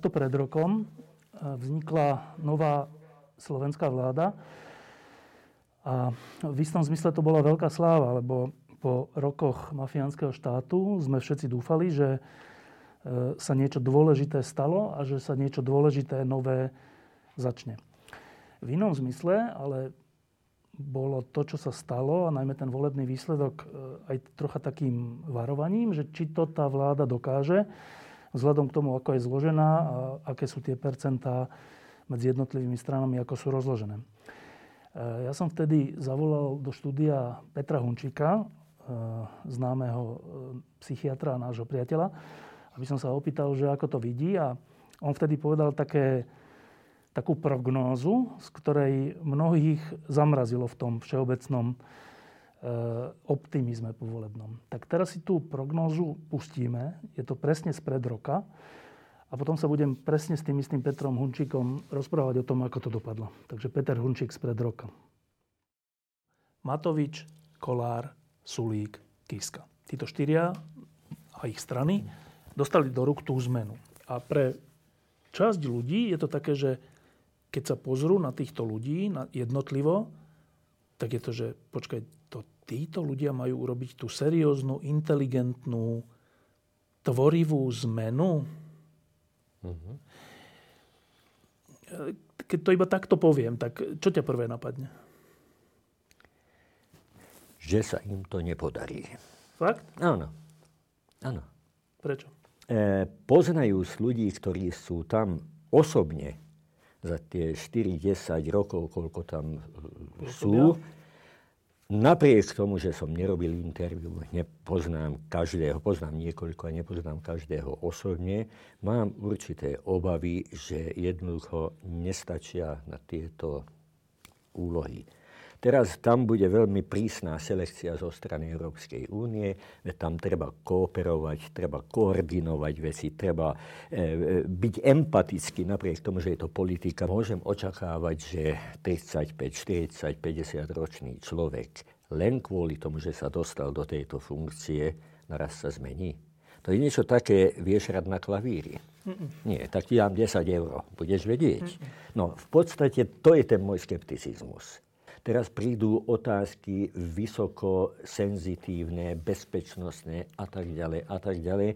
Takto pred rokom e, vznikla nová slovenská vláda a v istom zmysle to bola veľká sláva, lebo po rokoch mafiánskeho štátu sme všetci dúfali, že e, sa niečo dôležité stalo a že sa niečo dôležité nové začne. V inom zmysle, ale bolo to, čo sa stalo, a najmä ten volebný výsledok, e, aj trocha takým varovaním, že či to tá vláda dokáže, vzhľadom k tomu, ako je zložená a aké sú tie percentá medzi jednotlivými stranami, ako sú rozložené. E, ja som vtedy zavolal do štúdia Petra Hunčíka, e, známeho e, psychiatra a nášho priateľa, aby som sa opýtal, že ako to vidí a on vtedy povedal také, takú prognózu, z ktorej mnohých zamrazilo v tom všeobecnom optimizme povolebnom. Tak teraz si tú prognózu pustíme. Je to presne spred roka. A potom sa budem presne s tým istým Petrom Hunčíkom rozprávať o tom, ako to dopadlo. Takže Peter Hunčík spred roka. Matovič, Kolár, Sulík, Kiska. Títo štyria a ich strany dostali do rúk tú zmenu. A pre časť ľudí je to také, že keď sa pozrú na týchto ľudí na jednotlivo, tak je to, že počkaj, to títo ľudia majú urobiť tú serióznu, inteligentnú, tvorivú zmenu. Uh-huh. Keď to iba takto poviem, tak čo ťa prvé napadne? Že sa im to nepodarí. Fakt? Áno. Áno. Prečo? E, poznajú ľudí, ktorí sú tam osobne za tie 4-10 rokov, koľko tam e, sú. Napriek tomu, že som nerobil interviu, nepoznám každého, poznám niekoľko a nepoznám každého osobne, mám určité obavy, že jednoducho nestačia na tieto úlohy. Teraz tam bude veľmi prísna selekcia zo strany Európskej únie, tam treba kooperovať, treba koordinovať veci, treba e, e, byť empatický napriek tomu, že je to politika. Môžem očakávať, že 35, 40, 50 ročný človek len kvôli tomu, že sa dostal do tejto funkcie, naraz sa zmení. To je niečo také, vieš rad na klavíri. Mm-mm. Nie, tak ti dám 10 eur, budeš vedieť. Mm-mm. No, v podstate to je ten môj skepticizmus. Teraz prídu otázky vysoko senzitívne, bezpečnostné a tak ďalej a tak ďalej.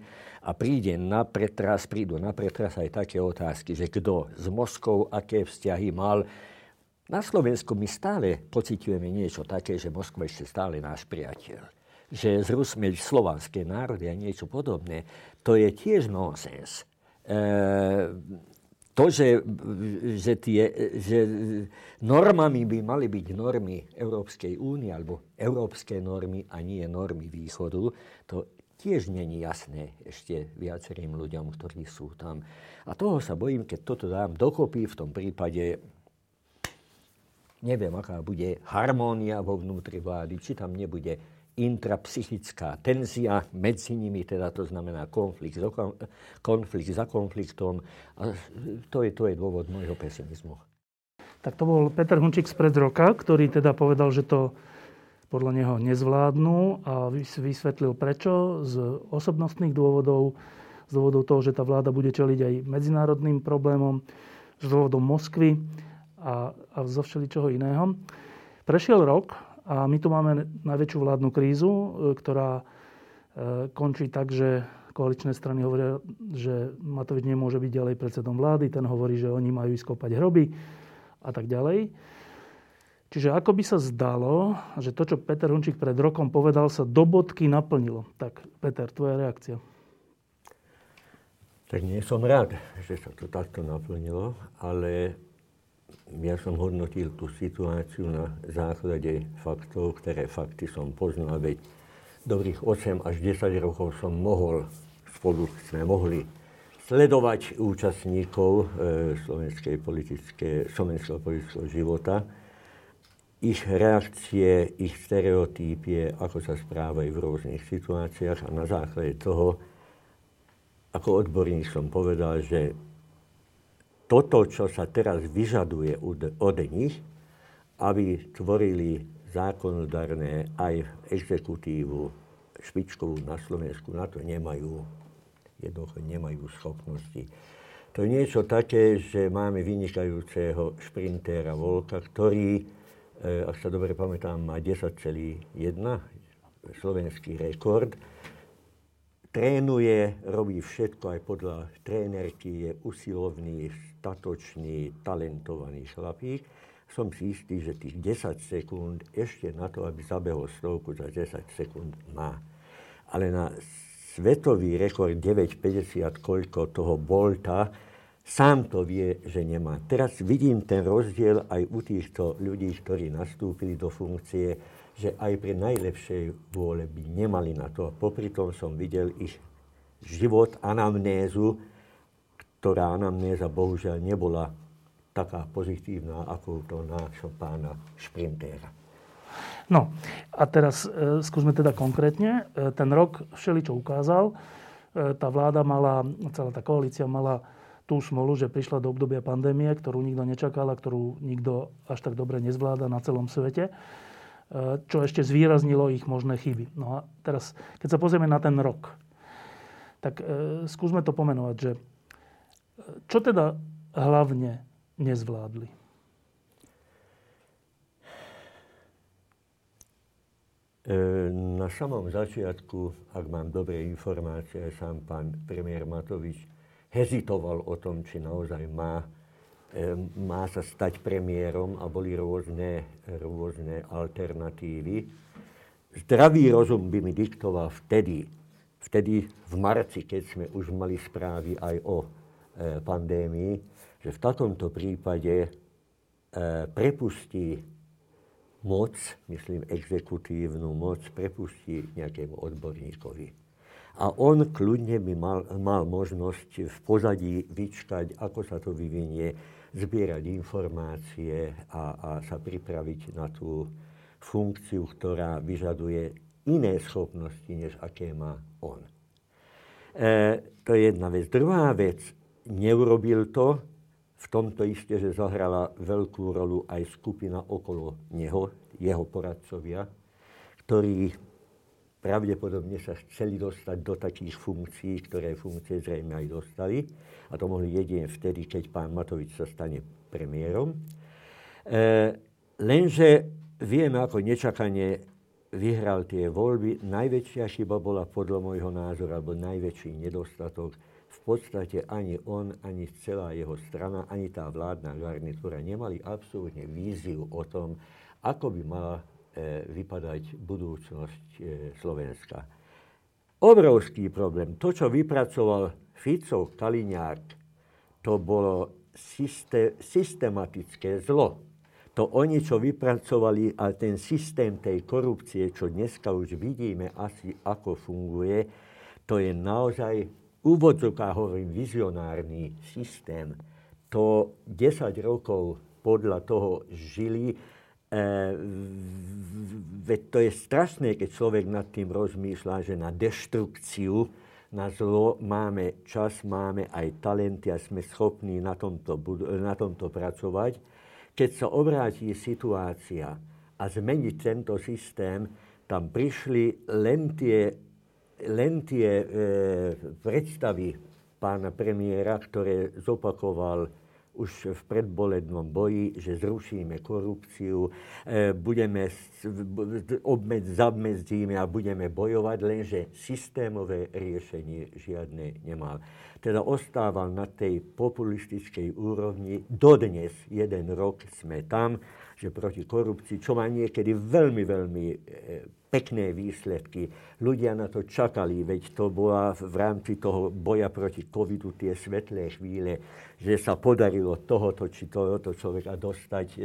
A príde na pretras, prídu na pretras aj také otázky, že kto s Moskou aké vzťahy mal. Na Slovensku my stále pociťujeme niečo také, že Moskva ešte stále náš priateľ. Že zrusmeť slovanské národy a niečo podobné, to je tiež nonsens. E, to, že, že, tie, že normami by mali byť normy Európskej únie alebo európske normy a nie normy východu, to tiež není jasné ešte viacerým ľuďom, ktorí sú tam. A toho sa bojím, keď toto dám dokopy, v tom prípade neviem, aká bude harmónia vo vnútri vlády, či tam nebude intrapsychická tenzia medzi nimi, teda to znamená konflikt, konflikt za konfliktom. A to je, to je dôvod môjho pesimizmu. Tak to bol Peter Hunčík spred roka, ktorý teda povedal, že to podľa neho nezvládnu a vysvetlil prečo z osobnostných dôvodov, z dôvodov toho, že tá vláda bude čeliť aj medzinárodným problémom, z dôvodov Moskvy a, a zo všeličoho iného. Prešiel rok a my tu máme najväčšiu vládnu krízu, e, ktorá e, končí tak, že koaličné strany hovoria, že Matovič nemôže byť ďalej predsedom vlády, ten hovorí, že oni majú iskopať hroby a tak ďalej. Čiže ako by sa zdalo, že to, čo Peter Hunčík pred rokom povedal, sa do bodky naplnilo. Tak, Peter, tvoja reakcia. Tak nie som rád, že sa to takto naplnilo, ale ja som hodnotil tú situáciu na základe faktov, ktoré fakty som poznal, veď dobrých 8 až 10 rokov som mohol spolu sme mohli sledovať účastníkov e, slovenskej politické, slovenského politického života, ich reakcie, ich stereotypie, ako sa správajú v rôznych situáciách a na základe toho, ako odborník som povedal, že toto, čo sa teraz vyžaduje od nich, aby tvorili zákonodárne aj exekutívu špičkovú na Slovensku, na to nemajú, jednoducho nemajú schopnosti. To je niečo také, že máme vynikajúceho šprintéra Volka, ktorý, eh, ak sa dobre pamätám, má 10,1 slovenský rekord. Trénuje, robí všetko aj podľa trénerky, je usilovný, statočný, talentovaný chlapík som si istý, že tých 10 sekúnd ešte na to, aby zabehol stovku za 10 sekúnd má. Ale na svetový rekord 9,50 koľko toho Bolta, sám to vie, že nemá. Teraz vidím ten rozdiel aj u týchto ľudí, ktorí nastúpili do funkcie, že aj pri najlepšej vôle by nemali na to. Popri tom som videl ich život, anamnézu, ktorá anamnéza bohužiaľ nebola taká pozitívna ako to nášho pána šprintéra. No a teraz e, skúsme teda konkrétne. E, ten rok všeličo ukázal. E, tá vláda mala, celá tá koalícia mala tú smolu, že prišla do obdobia pandémie, ktorú nikto nečakal a ktorú nikto až tak dobre nezvláda na celom svete, e, čo ešte zvýraznilo ich možné chyby. No a teraz, keď sa pozrieme na ten rok, tak e, skúsme to pomenovať, že čo teda hlavne nezvládli? E, na samom začiatku, ak mám dobré informácie, sám pán premiér Matovič hezitoval o tom, či naozaj má, e, má sa stať premiérom a boli rôzne, rôzne alternatívy. Zdravý rozum by mi diktoval vtedy, vtedy v marci, keď sme už mali správy aj o pandémii, že v takomto prípade e, prepustí moc, myslím exekutívnu moc, prepustí nejakému odborníkovi. A on kľudne by mal, mal možnosť v pozadí vyčkať, ako sa to vyvinie, zbierať informácie a, a sa pripraviť na tú funkciu, ktorá vyžaduje iné schopnosti, než aké má on. E, to je jedna vec. Druhá vec, neurobil to, v tomto isté, že zahrala veľkú rolu aj skupina okolo neho, jeho poradcovia, ktorí pravdepodobne sa chceli dostať do takých funkcií, ktoré funkcie zrejme aj dostali. A to mohli jedine vtedy, keď pán Matovič sa stane premiérom. E, lenže vieme, ako nečakane vyhral tie voľby. Najväčšia chyba bola podľa môjho názoru, alebo najväčší nedostatok, podstate ani on, ani celá jeho strana, ani tá vládna garnitúra nemali absolútne víziu o tom, ako by mala e, vypadať budúcnosť e, Slovenska. Obrovský problém. To, čo vypracoval Fico, Kaliňák, to bolo systé, systematické zlo. To oni, čo vypracovali, a ten systém tej korupcie, čo dneska už vidíme asi, ako funguje, to je naozaj úvodzovkách hovorím vizionárny systém, to 10 rokov podľa toho žili, e, veď to je strašné, keď človek nad tým rozmýšľa, že na deštrukciu, na zlo máme čas, máme aj talenty a sme schopní na tomto, na tomto pracovať. Keď sa obráti situácia a zmeniť tento systém, tam prišli len tie len tie e, predstavy pána premiéra, ktoré zopakoval už v predbolednom boji, že zrušíme korupciu, e, budeme obmed, zamedzíme a budeme bojovať, lenže systémové riešenie žiadne nemal. Teda ostával na tej populistickej úrovni. Dodnes, jeden rok sme tam, že proti korupcii, čo má niekedy veľmi, veľmi e, pekné výsledky. Ľudia na to čakali, veď to bola v rámci toho boja proti covidu tie svetlé chvíle, že sa podarilo tohoto či tohoto človeka dostať e,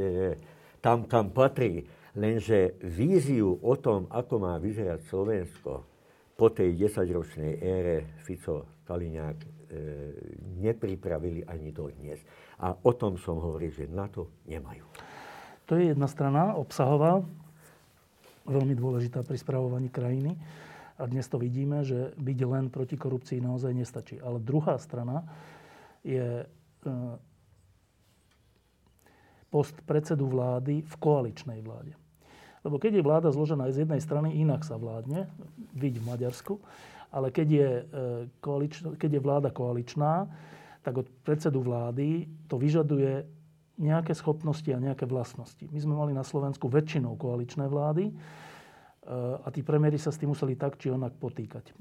tam, kam patrí. Lenže víziu o tom, ako má vyzerať Slovensko, po tej desaťročnej ére Fico, Kaliňák e, nepripravili ani do dnes. A o tom som hovoril, že na to nemajú. To je jedna strana obsahová, veľmi dôležitá pri spravovaní krajiny. A dnes to vidíme, že byť len proti korupcii naozaj nestačí. Ale druhá strana je e, post predsedu vlády v koaličnej vláde. Lebo keď je vláda zložená z jednej strany, inak sa vládne, vidť v Maďarsku, ale keď je, e, koalič, keď je vláda koaličná, tak od predsedu vlády to vyžaduje nejaké schopnosti a nejaké vlastnosti. My sme mali na Slovensku väčšinou koaličné vlády e, a tí premiéry sa s tým museli tak či onak potýkať.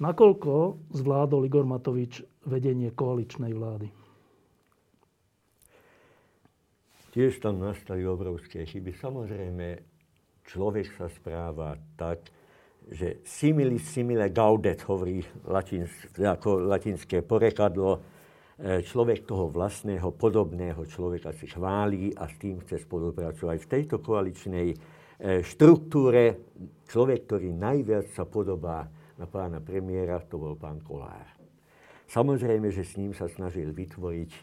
Nakoľko zvládol Igor Matovič vedenie koaličnej vlády? Tiež tam nastali obrovské chyby. Samozrejme, človek sa správa tak, že similis simile gaudet, hovorí latins, ako latinské porekadlo. E, človek toho vlastného, podobného človeka si chválí a s tým chce spolupracovať. V tejto koaličnej e, štruktúre človek, ktorý najviac sa podobá na pána premiéra, to bol pán Kolár. Samozrejme, že s ním sa snažil vytvoriť e,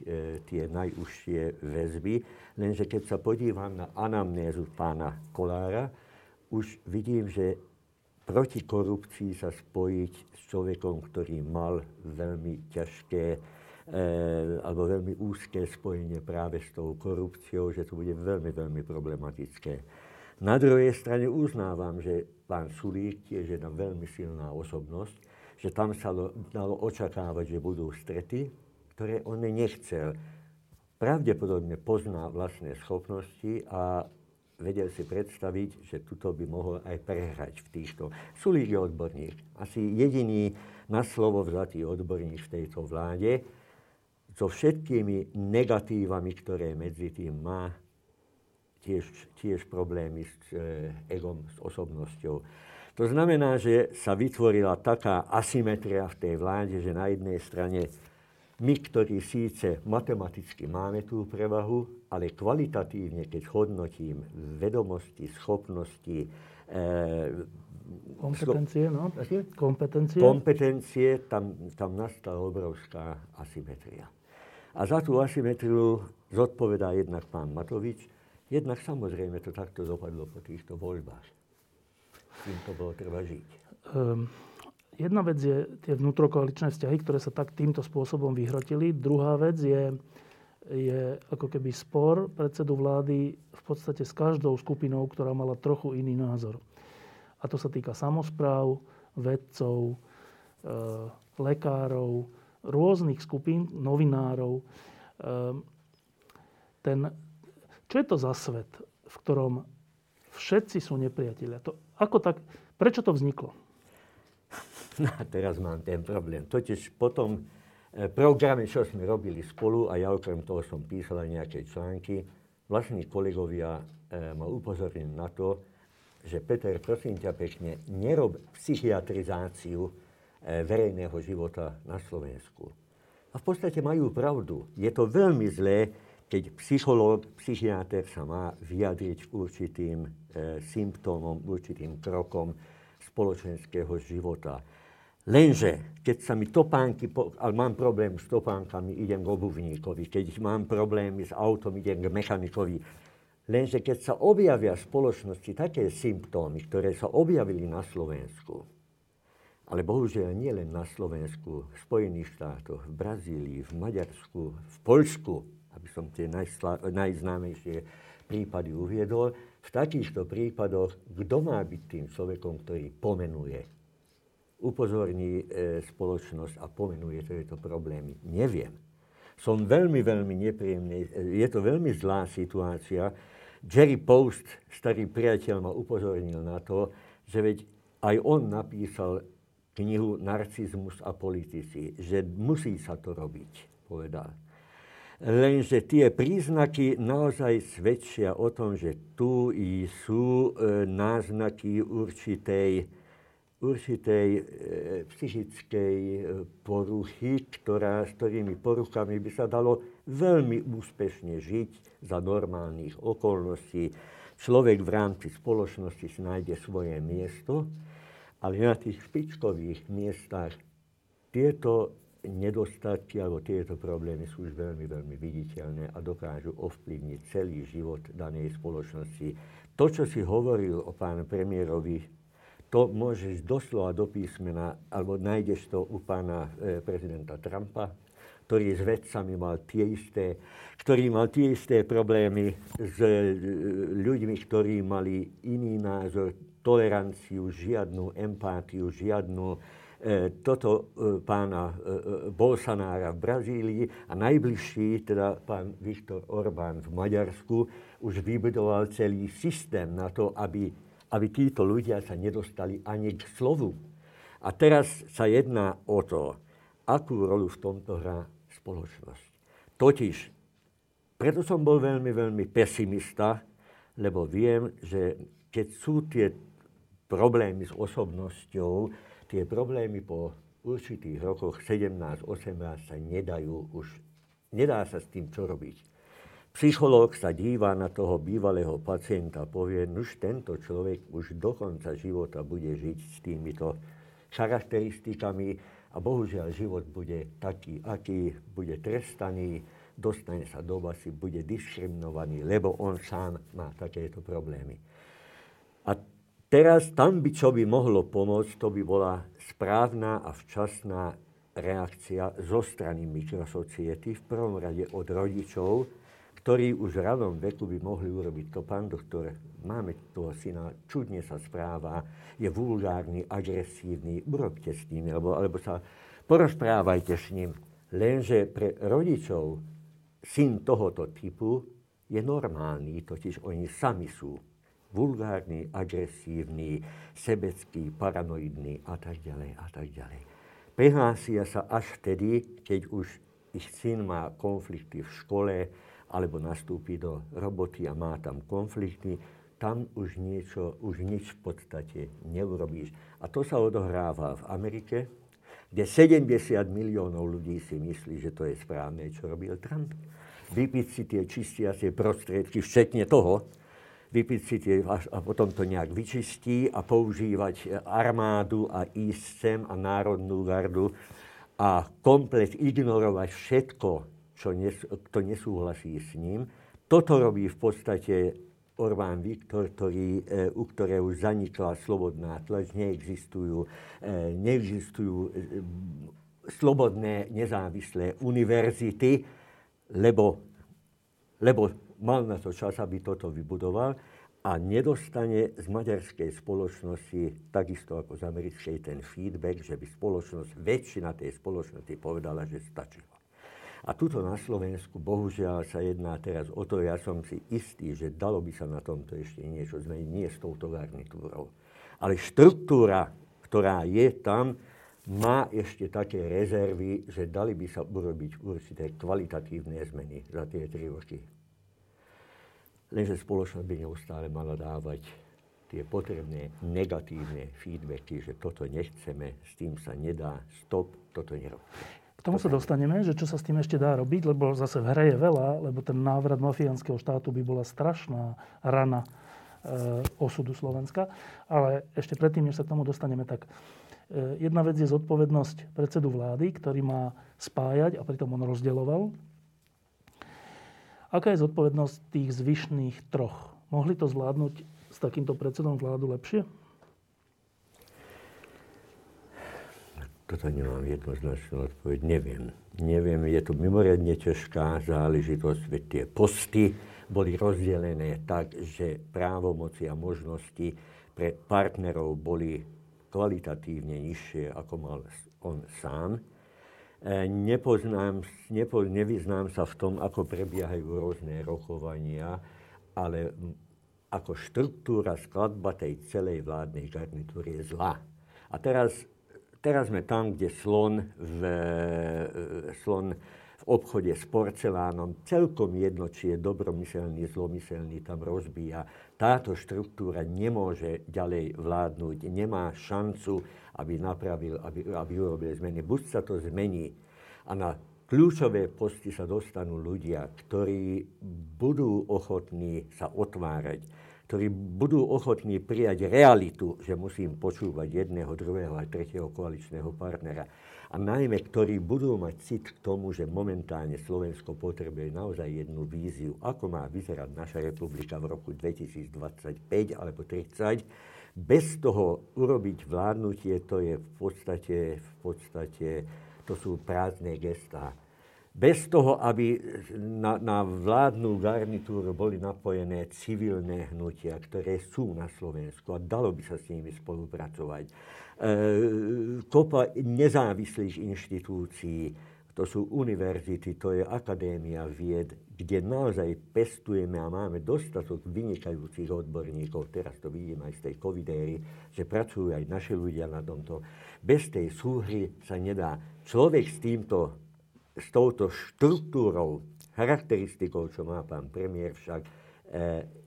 tie najúžšie väzby, lenže keď sa podívam na anamnézu pána Kolára, už vidím, že proti korupcii sa spojiť s človekom, ktorý mal veľmi ťažké alebo veľmi úzké spojenie práve s tou korupciou, že to bude veľmi, veľmi problematické. Na druhej strane uznávam, že pán Sulík je jedna veľmi silná osobnosť, že tam sa dalo očakávať, že budú strety, ktoré on nechcel. Pravdepodobne pozná vlastné schopnosti a vedel si predstaviť, že tuto by mohol aj prehrať v týchto. Sulík je odborník. Asi jediný na slovo vzatý odborník v tejto vláde so všetkými negatívami, ktoré medzi tým má, tiež, tiež problémy s e, egom, s osobnosťou. To znamená, že sa vytvorila taká asymetria v tej vláde, že na jednej strane my, ktorí síce matematicky máme tú prevahu, ale kvalitatívne, keď hodnotím vedomosti, schopnosti, e, kompetencie, no? Kompetencie. Kompetencie, tam, tam nastala obrovská asymetria. A za tú asymetriu zodpovedá jednak pán Matovič, jednak samozrejme to takto dopadlo po týchto voľbách tým to bolo treba žiť? Um, jedna vec je tie vnútrokoaličné vzťahy, ktoré sa tak týmto spôsobom vyhrotili. Druhá vec je, je ako keby spor predsedu vlády v podstate s každou skupinou, ktorá mala trochu iný názor. A to sa týka samozpráv, vedcov, e, lekárov, rôznych skupín, novinárov. E, ten, čo je to za svet, v ktorom všetci sú nepriatelia? To, ako tak, prečo to vzniklo? No teraz mám ten problém. Totiž potom e, programe, čo sme robili spolu, a ja okrem toho som písal nejaké články, vlastní kolegovia e, ma upozornili na to, že Peter, prosím ťa pekne, nerob psychiatrizáciu verejného života na Slovensku. A v podstate majú pravdu. Je to veľmi zlé, keď psychológ, psychiatr sa má vyjadriť k určitým e, symptómom, určitým krokom spoločenského života. Lenže, keď sa mi topánky, ale mám problém s topánkami, idem k obuvníkovi. Keď mám problémy s autom, idem k mechanikovi. Lenže keď sa objavia v spoločnosti také symptómy, ktoré sa objavili na Slovensku, ale bohužiaľ nie len na Slovensku, v Spojených štátoch, v Brazílii, v Maďarsku, v Poľsku, aby som tie najsla, najznámejšie prípady uviedol, v takýchto prípadoch, kto má byť tým človekom, ktorý pomenuje, upozorní e, spoločnosť a pomenuje tieto problémy. Neviem. Som veľmi, veľmi nepríjemný. E, je to veľmi zlá situácia. Jerry Post, starý priateľ, ma upozornil na to, že veď aj on napísal knihu Narcizmus a politici, že musí sa to robiť, povedal. Lenže tie príznaky naozaj svedčia o tom, že tu sú e, náznaky určitej, určitej e, psychickej e, poruchy, ktorá, s ktorými poruchami by sa dalo veľmi úspešne žiť za normálnych okolností. Človek v rámci spoločnosti si nájde svoje miesto, Ale na tých špičkových miestach tieto nedostatky alebo tieto problémy sú už veľmi, veľmi viditeľné a dokážu ovplyvniť celý život danej spoločnosti. To, čo si hovoril o pánu premiérovi, to môžeš doslova do písmena, alebo nájdeš to u pána e, prezidenta Trumpa, ktorý s vedcami mal tie isté, ktorý mal tie isté problémy s e, ľuďmi, ktorí mali iný názor, toleranciu, žiadnu empátiu, žiadnu E, toto e, pána Bolsonára v Brazílii a najbližší, teda pán Viktor Orbán v Maďarsku, už vybudoval celý systém na to, aby, aby títo ľudia sa nedostali ani k slovu. A teraz sa jedná o to, akú rolu v tomto hrá spoločnosť. Totiž, preto som bol veľmi, veľmi pesimista, lebo viem, že keď sú tie problémy s osobnosťou, tie problémy po určitých rokoch 17-18 sa nedajú už, nedá sa s tým čo robiť. Psychológ sa díva na toho bývalého pacienta a povie, už tento človek už do konca života bude žiť s týmito charakteristikami a bohužiaľ život bude taký, aký bude trestaný, dostane sa do basy, bude diskriminovaný, lebo on sám má takéto problémy. A Teraz tam by, čo by mohlo pomôcť, to by bola správna a včasná reakcia zo strany mikrosociety, v prvom rade od rodičov, ktorí už v ranom veku by mohli urobiť to, pán doktor, máme toho syna, čudne sa správa, je vulgárny, agresívny, urobte s ním, alebo, alebo sa porozprávajte s ním. Lenže pre rodičov syn tohoto typu je normálny, totiž oni sami sú vulgárny, agresívny, sebecký, paranoidný a tak ďalej a tak ďalej. Prihlásia sa až vtedy, keď už ich syn má konflikty v škole alebo nastúpi do roboty a má tam konflikty, tam už niečo, už nič v podstate neurobíš. A to sa odohráva v Amerike, kde 70 miliónov ľudí si myslí, že to je správne, čo robil Trump. Vypiť si tie čistiacie prostriedky, včetne toho, vypiť si tie a potom to nejak vyčistí a používať armádu a ísť sem a národnú gardu a komplet ignorovať všetko, čo nes, kto nesúhlasí s ním. Toto robí v podstate Orbán Viktor, ktorý, e, u ktorého zanikla slobodná tlač, neexistujú, e, neexistujú e, slobodné, nezávislé univerzity, lebo, lebo mal na to čas, aby toto vybudoval a nedostane z maďarskej spoločnosti, takisto ako z americkej, ten feedback, že by spoločnosť, väčšina tej spoločnosti povedala, že stačilo. A tuto na Slovensku, bohužiaľ, sa jedná teraz o to, ja som si istý, že dalo by sa na tomto ešte niečo zmeniť, nie s touto garnitúrou. Ale štruktúra, ktorá je tam, má ešte také rezervy, že dali by sa urobiť určité kvalitatívne zmeny za tie tri roky. Lenže spoločnosť by neustále mala dávať tie potrebné negatívne feedbacky, že toto nechceme, s tým sa nedá, stop, toto nerobíme. K tomu sa dostaneme, že čo sa s tým ešte dá robiť, lebo zase v hre je veľa, lebo ten návrat mafiánskeho štátu by bola strašná rana e, osudu Slovenska. Ale ešte predtým, než sa k tomu dostaneme, tak e, jedna vec je zodpovednosť predsedu vlády, ktorý má spájať a pritom on rozdeľoval Aká je zodpovednosť tých zvyšných troch? Mohli to zvládnuť s takýmto predsedom vládu lepšie? Toto nemám jednoznačnú odpoveď. Neviem. Neviem, je to mimoriadne ťažká záležitosť, veď tie posty boli rozdelené tak, že právomoci a možnosti pre partnerov boli kvalitatívne nižšie, ako mal on sám. E, nepoznám, nepo, nevyznám sa v tom, ako prebiehajú rôzne rokovania, ale ako štruktúra, skladba tej celej vládnej garnitúry je zlá. A teraz, teraz sme tam, kde slon v, e, slon v obchode s porcelánom celkom jedno, či je dobromyselný, zlomyselný, tam rozbíja. Táto štruktúra nemôže ďalej vládnuť, nemá šancu aby napravil, aby, aby urobil zmeny. Buď sa to zmení a na kľúčové posty sa dostanú ľudia, ktorí budú ochotní sa otvárať ktorí budú ochotní prijať realitu, že musím počúvať jedného, druhého a tretieho koaličného partnera. A najmä, ktorí budú mať cit k tomu, že momentálne Slovensko potrebuje naozaj jednu víziu, ako má vyzerať naša republika v roku 2025 alebo 30. Bez toho urobiť vládnutie, to je v podstate, v podstate to sú prázdne gestá bez toho, aby na, na vládnu garnitúru boli napojené civilné hnutia, ktoré sú na Slovensku a dalo by sa s nimi spolupracovať. E, kopa nezávislých inštitúcií, to sú univerzity, to je akadémia vied, kde naozaj pestujeme a máme dostatok vynikajúcich odborníkov, teraz to vidím aj z tej covidéry, že pracujú aj naši ľudia na tomto. Bez tej súhry sa nedá. Človek s týmto s touto štruktúrou, charakteristikou, čo má pán premiér však, e,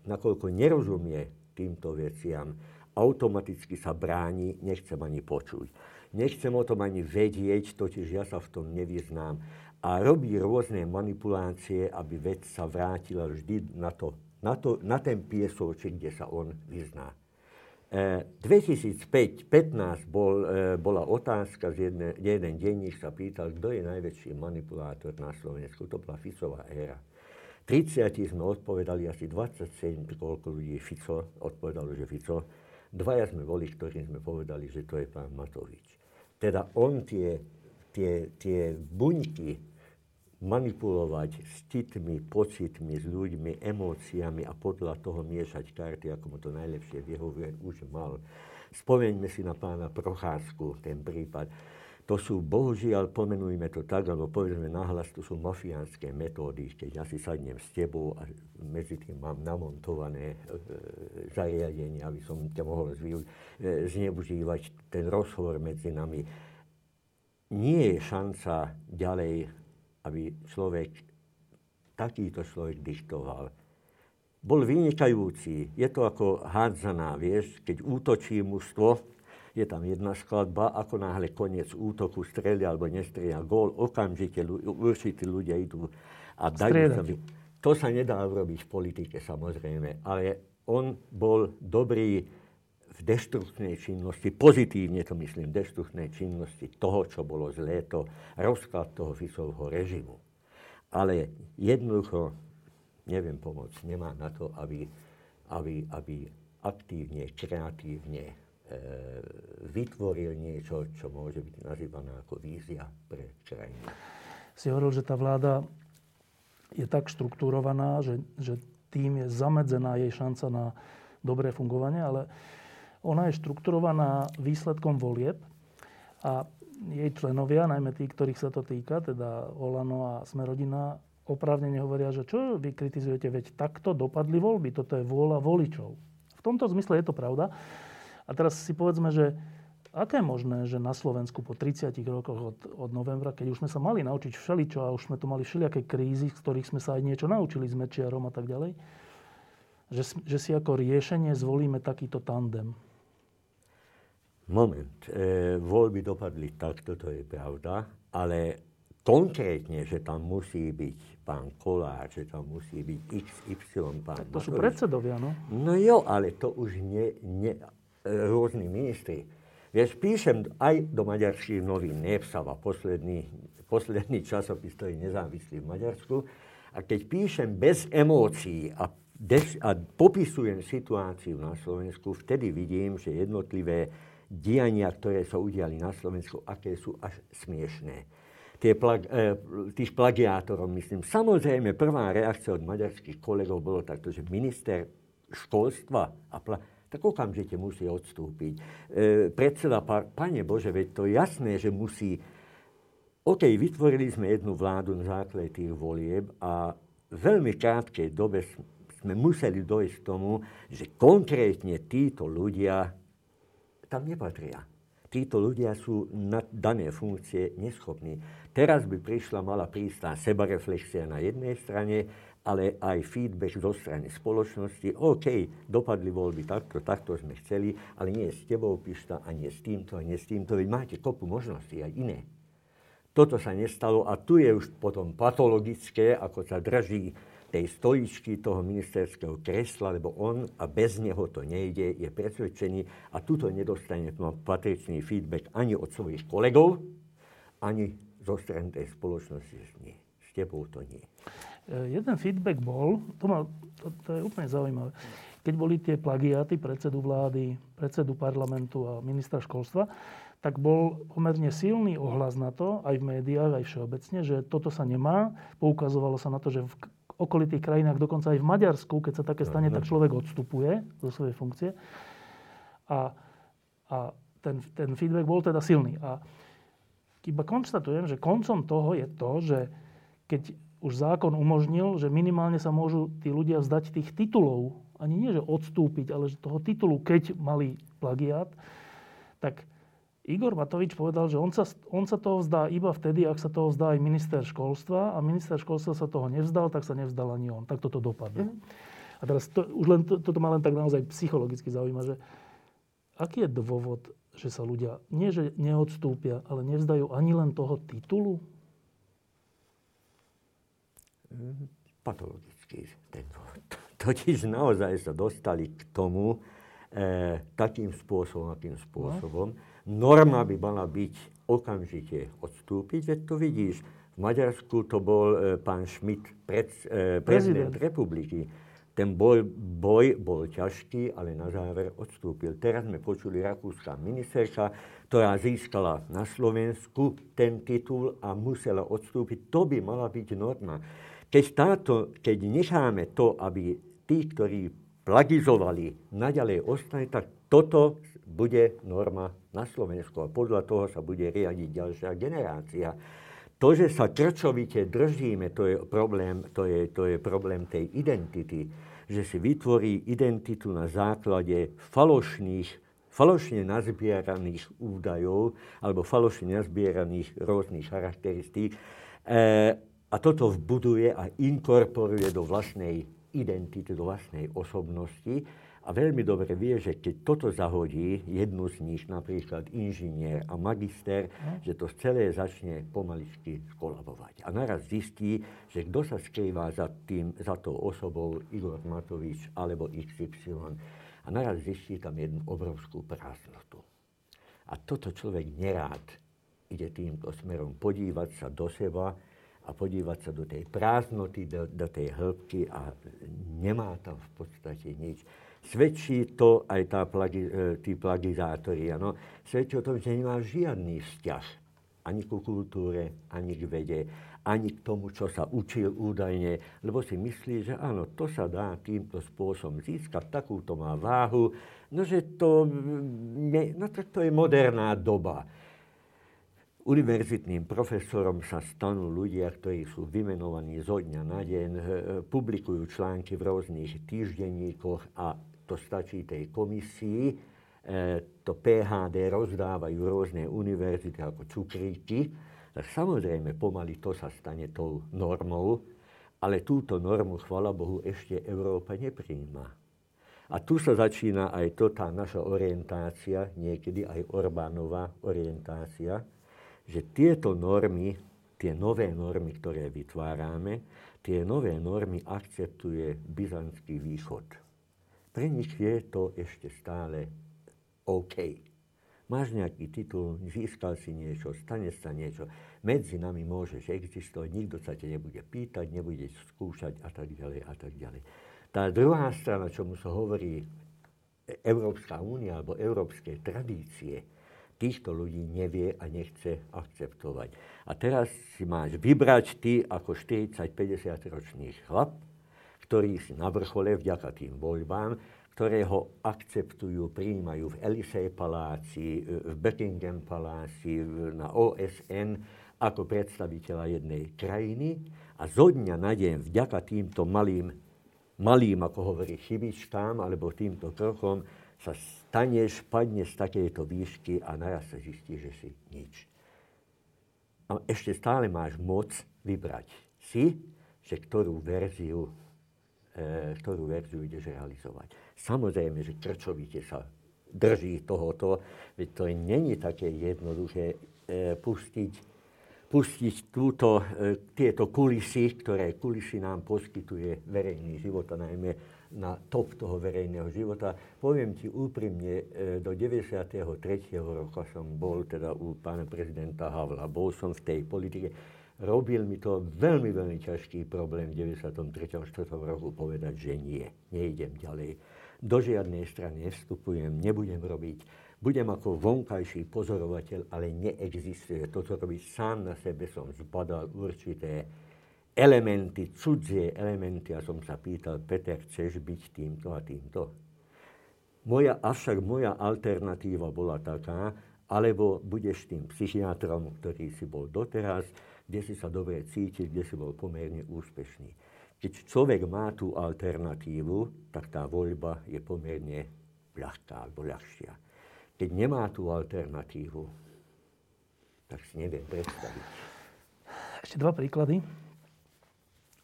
nakoľko nerozumie týmto veciam, automaticky sa bráni, nechcem ani počuť. Nechcem o tom ani vedieť, totiž ja sa v tom nevyznám. A robí rôzne manipulácie, aby vec sa vrátila vždy na, to, na, to, na ten piesoček, kde sa on vyzná. 2005-15 bol, e, bola otázka, z jedne, jeden denník sa pýtal, kto je najväčší manipulátor na Slovensku. To bola Ficová éra. 30 sme odpovedali asi 27, koľko ľudí Fico odpovedalo, že Fico. Dvaja sme boli, ktorí sme povedali, že to je pán Matovič. Teda on tie, tie, tie buňky manipulovať s citmi, pocitmi, s ľuďmi, emóciami a podľa toho miešať karty, ako mu to najlepšie vyhovuje, už mal. Spomeňme si na pána Procházku, ten prípad. To sú, bohužiaľ, pomenujme to tak, alebo povedzme nahlas, to sú mafiánske metódy, keď ja si sadnem s tebou a medzi tým mám namontované e, zariadenie, aby som ťa mohol zvýuť, e, zneužívať ten rozhovor medzi nami. Nie je šanca ďalej aby človek, takýto človek diktoval. Bol vynikajúci. Je to ako hádzaná, vieš, keď útočí mužstvo, je tam jedna skladba, ako náhle koniec útoku strelia alebo nestrelia gól, okamžite určití ľudia idú a dajú sa... To sa nedá urobiť v politike samozrejme, ale on bol dobrý v deštruktnej činnosti, pozitívne to myslím, deštruktnej činnosti toho, čo bolo zlé, to rozklad toho Ficovho režimu. Ale jednoducho neviem pomôcť, nemá na to, aby, aby, aby aktívne, kreatívne e, vytvoril niečo, čo môže byť nazývané ako vízia pre krajinu. Si hovoril, že tá vláda je tak štruktúrovaná, že, že tým je zamedzená jej šanca na dobré fungovanie, ale ona je štrukturovaná výsledkom volieb a jej členovia, najmä tí, ktorých sa to týka, teda Olano a Smerodina, oprávnene hovoria, že čo vy kritizujete, veď takto dopadli voľby, toto je vôľa voličov. V tomto zmysle je to pravda. A teraz si povedzme, že aké je možné, že na Slovensku po 30 rokoch od, od novembra, keď už sme sa mali naučiť všeličo a už sme tu mali všelijaké krízy, z ktorých sme sa aj niečo naučili s Mečiarom a tak ďalej, že, že si ako riešenie zvolíme takýto tandem. Moment, e, voľby dopadli takto, to je pravda, ale konkrétne, že tam musí byť pán Kolár, že tam musí byť XY pán tak to sú predsedovia, no? No jo, ale to už nie, nie rôzni ministri. Vieš, píšem aj do maďarských novín, Nepsava, posledný, posledný časopis, ktorý je nezávislý v Maďarsku. A keď píšem bez emócií a, des, a popisujem situáciu na Slovensku, vtedy vidím, že jednotlivé diania, ktoré sa udiali na Slovensku, aké sú až smiešné. Tie plag, e, tých plagiátorov, myslím. Samozrejme, prvá reakcia od maďarských kolegov bolo takto, že minister školstva a pla, tak okamžite musí odstúpiť. E, predseda, pane Bože, veď to je jasné, že musí... OK, vytvorili sme jednu vládu na základe tých volieb a v veľmi krátkej dobe sme museli dojsť k tomu, že konkrétne títo ľudia tam nepatria. Títo ľudia sú na dané funkcie neschopní. Teraz by prišla, mala prísť tá sebareflexia na jednej strane, ale aj feedback zo strany spoločnosti. OK, dopadli voľby takto, takto sme chceli, ale nie s tebou, Pišta, a nie s týmto, a nie s týmto. Veď máte kopu možností aj iné. Toto sa nestalo a tu je už potom patologické, ako sa drží tej stoličky toho ministerského kresla, lebo on, a bez neho to nejde, je presvedčený a tuto nedostane patričný feedback ani od svojich kolegov, ani zo strany tej spoločnosti, nie. S tebou to nie. E, jeden feedback bol, to, ma, to, to je úplne zaujímavé, keď boli tie plagiáty predsedu vlády, predsedu parlamentu a ministra školstva, tak bol pomerne silný ohlas na to, aj v médiách, aj všeobecne, že toto sa nemá. Poukazovalo sa na to, že v okolitých krajinách, dokonca aj v Maďarsku, keď sa také stane, tak človek odstupuje zo svojej funkcie. A, a ten, ten feedback bol teda silný. A iba konštatujem, že koncom toho je to, že keď už zákon umožnil, že minimálne sa môžu tí ľudia vzdať tých titulov, ani nie, že odstúpiť, ale že toho titulu, keď mali plagiát, tak Igor Matovič povedal, že on sa, on sa toho vzdá iba vtedy, ak sa toho vzdá aj minister školstva a minister školstva sa toho nevzdal, tak sa nevzdal ani on. Tak toto dopadne. Mm-hmm. A teraz to, už len, to, toto ma len tak naozaj psychologicky zaujíma, že aký je dôvod, že sa ľudia nie, že neodstúpia, ale nevzdajú ani len toho titulu? Mm, patologický ten dôvod. Totiž naozaj sa dostali k tomu e, takým spôsobom, akým spôsobom, no norma by mala byť okamžite odstúpiť, veď to vidíš. V Maďarsku to bol e, pán Schmidt, pred, e, prezident, republiky. Ten boj, boj bol ťažký, ale na záver odstúpil. Teraz sme počuli rakúska ministerka, ktorá získala na Slovensku ten titul a musela odstúpiť. To by mala byť norma. Keď, táto, keď necháme to, aby tí, ktorí plagizovali, naďalej ostane, tak toto bude norma na Slovensku a podľa toho sa bude riadiť ďalšia generácia. To, že sa krčovite držíme, to je problém, to je, to je problém tej identity, že si vytvorí identitu na základe falošných, falošne nazbieraných údajov alebo falošne nazbieraných rôznych charakteristík. E, a toto vbuduje a inkorporuje do vlastnej identity, do vlastnej osobnosti a veľmi dobre vie, že keď toto zahodí jednu z nich, napríklad inžinier a magister, no. že to celé začne pomaličky skolabovať. A naraz zistí, že kto sa skrýva za, tým, za tou osobou Igor Matovič alebo XY. A naraz zistí tam jednu obrovskú prázdnotu. A toto človek nerád ide týmto smerom podívať sa do seba a podívať sa do tej prázdnoty, do, do tej hĺbky a nemá tam v podstate nič. Svedčí to aj tá plagi, e, tí plagizátori, ano? svedčí o tom, že nemá žiadny vzťah ani ku kultúre, ani k vede, ani k tomu, čo sa učil údajne, lebo si myslí, že áno, to sa dá týmto spôsobom získať, takúto má váhu, no že to, ne, no to, to je moderná doba. Univerzitným profesorom sa stanú ľudia, ktorí sú vymenovaní zo dňa na deň, e, publikujú články v rôznych týždenníkoch a to stačí tej komisii, e, to PHD rozdávajú rôzne univerzity ako cukríky, tak samozrejme pomaly to sa stane tou normou, ale túto normu, chvala Bohu, ešte Európa nepríjma. A tu sa začína aj to, tá naša orientácia, niekedy aj Orbánová orientácia, že tieto normy, tie nové normy, ktoré vytvárame, tie nové normy akceptuje byzantský východ. Pre nich je to ešte stále OK. Máš nejaký titul, získal si niečo, stane sa niečo, medzi nami môžeš existovať, nikto sa te nebude pýtať, nebude skúšať a tak ďalej a tak ďalej. Tá druhá strana, čomu sa hovorí Európska únia alebo európske tradície, týchto ľudí nevie a nechce akceptovať. A teraz si máš vybrať ty ako 40-50 ročný chlap, ktorý na vrchole vďaka tým voľbám, ktoré ho akceptujú, príjmajú v Elysee paláci, v Buckingham paláci, na OSN ako predstaviteľa jednej krajiny a zo dňa na deň vďaka týmto malým, malým, ako hovorí, chybičkám alebo týmto krokom sa staneš, padne z takejto výšky a naraz sa zistí, že si nič. A ešte stále máš moc vybrať si, že ktorú verziu E, ktorú verziu ideš realizovať. Samozrejme, že krčovite sa drží tohoto, veď to není také jednoduché e, pustiť, pustiť túto, e, tieto kulisy, ktoré kulisy nám poskytuje verejný život a najmä na top toho verejného života. Poviem ti úprimne, e, do 93. roka som bol teda u pána prezidenta Havla. Bol som v tej politike. Robil mi to veľmi, veľmi ťažký problém v 93. 4. roku povedať, že nie, nejdem ďalej. Do žiadnej strany nevstupujem, nebudem robiť. Budem ako vonkajší pozorovateľ, ale neexistuje. Toto robiť sám na sebe som zbadal určité elementy, cudzie elementy a som sa pýtal, Peter, chceš byť týmto a týmto? Moja, avšak moja alternatíva bola taká, alebo budeš tým psychiatrom, ktorý si bol doteraz, kde si sa dobre cítil, kde si bol pomerne úspešný. Keď človek má tú alternatívu, tak tá voľba je pomerne ľahká alebo ľahšia. Keď nemá tú alternatívu, tak si neviem predstaviť. Ešte dva príklady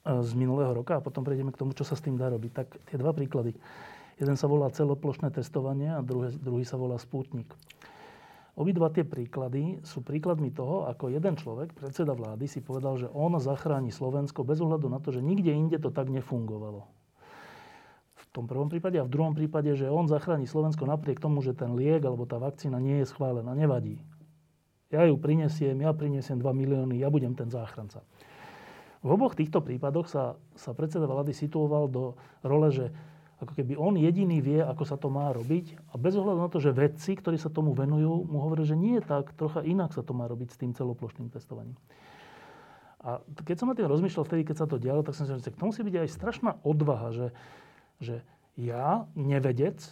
z minulého roka a potom prejdeme k tomu, čo sa s tým dá robiť. Tak tie dva príklady. Jeden sa volá celoplošné testovanie a druhý, druhý sa volá spútnik. Obidva tie príklady sú príkladmi toho, ako jeden človek, predseda vlády, si povedal, že on zachráni Slovensko bez ohľadu na to, že nikde inde to tak nefungovalo. V tom prvom prípade a v druhom prípade, že on zachráni Slovensko napriek tomu, že ten liek alebo tá vakcína nie je schválená. Nevadí. Ja ju prinesiem, ja prinesiem 2 milióny, ja budem ten záchranca. V oboch týchto prípadoch sa, sa predseda vlády situoval do role, že ako keby on jediný vie, ako sa to má robiť a bez ohľadu na to, že vedci, ktorí sa tomu venujú, mu hovoria, že nie je tak, trocha inak sa to má robiť s tým celoplošným testovaním. A keď som na tým rozmýšľal vtedy, keď sa to dialo, tak som si že to musí byť aj strašná odvaha, že, že ja, nevedec,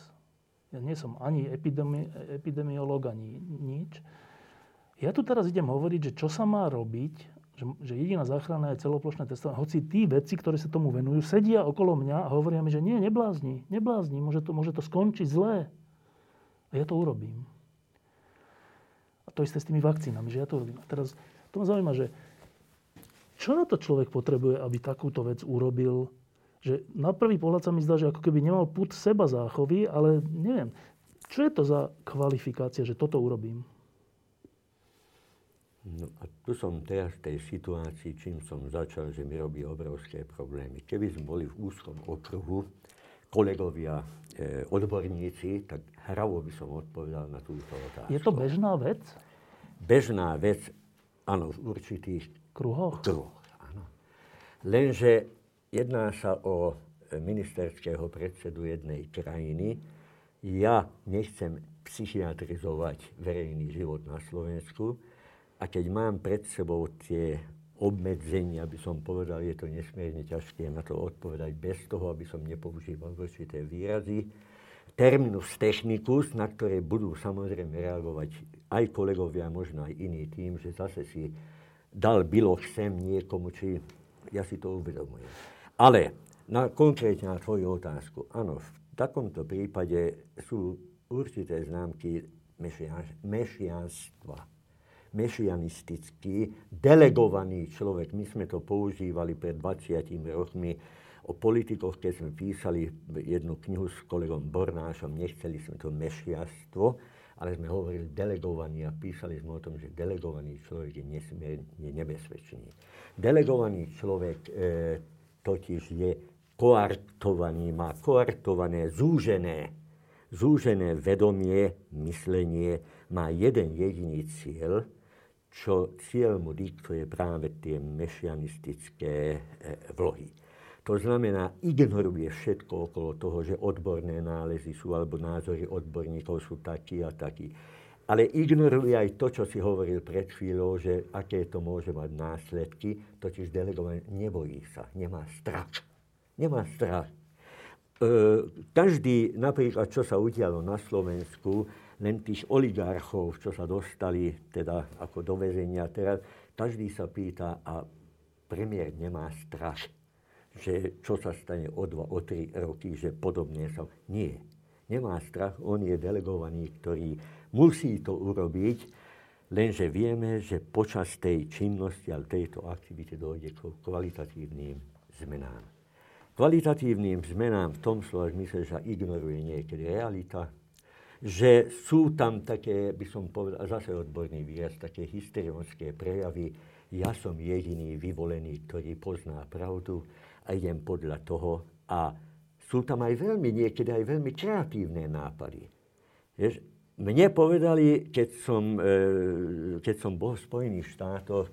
ja nie som ani epidemi, epidemiolog, ani nič, ja tu teraz idem hovoriť, že čo sa má robiť, že, že jediná záchrana je celoplošné testovanie. Hoci tí vedci, ktorí sa tomu venujú, sedia okolo mňa a hovoria mi, že nie, neblázni, neblázni, môže to, môže to skončiť zlé. A ja to urobím. A to isté s tými vakcínami, že ja to urobím. A teraz to ma zaujíma, že čo na to človek potrebuje, aby takúto vec urobil, že na prvý pohľad sa mi zdá, že ako keby nemal put seba záchovy, ale neviem, čo je to za kvalifikácia, že toto urobím? No a tu som teraz v tej situácii, čím som začal, že mi robí obrovské problémy. Keby sme boli v úzkom okruhu, kolegovia, e, odborníci, tak hravo by som odpovedal na túto otázku. Je to bežná vec? Bežná vec, áno, v určitých kruhoch. kruhoch áno. Lenže jedná sa o ministerského predsedu jednej krajiny. Ja nechcem psychiatrizovať verejný život na Slovensku, a keď mám pred sebou tie obmedzenia, by som povedal, je to nesmierne ťažké na to odpovedať bez toho, aby som nepoužíval určité výrazy. Terminus technicus, na ktoré budú samozrejme reagovať aj kolegovia, možno aj iní tým, že zase si dal bylo sem niekomu, či ja si to uvedomujem. Ale na, konkrétne na tvoju otázku. Áno, v takomto prípade sú určité známky mešianstva mešianistický, delegovaný človek. My sme to používali pred 20 rokmi o politikoch, keď sme písali jednu knihu s kolegom Bornášom, nechceli sme to mešiastvo, ale sme hovorili delegovaný a písali sme o tom, že delegovaný človek je nesmierne nebezpečný. Delegovaný človek e, totiž je koartovaný, má koartované, zúžené, zúžené vedomie, myslenie, má jeden jediný cieľ, čo cieľ mu diktuje práve tie mešianistické e, vlohy. To znamená, ignoruje všetko okolo toho, že odborné nálezy sú, alebo názory odborníkov sú takí a takí. Ale ignoruje aj to, čo si hovoril pred chvíľou, že aké to môže mať následky, totiž delegované nebojí sa, nemá strach. Nemá strach. E, každý, napríklad, čo sa udialo na Slovensku, len tých oligarchov, čo sa dostali teda ako do väzenia teraz, každý sa pýta, a premiér nemá strach, že čo sa stane o dva, o tri roky, že podobne sa... Nie. Nemá strach, on je delegovaný, ktorý musí to urobiť, lenže vieme, že počas tej činnosti alebo tejto aktivity dojde k kvalitatívnym zmenám. Kvalitatívnym zmenám v tom slova zmysle, že ignoruje niekedy realita, že sú tam také, by som povedal, zase odborný výraz, také hysterionské prejavy ja som jediný vyvolený, ktorý pozná pravdu a idem podľa toho. A sú tam aj veľmi, niekedy aj veľmi kreatívne nápady. Jež, mne povedali, keď som, e, keď som bol v Spojených štátoch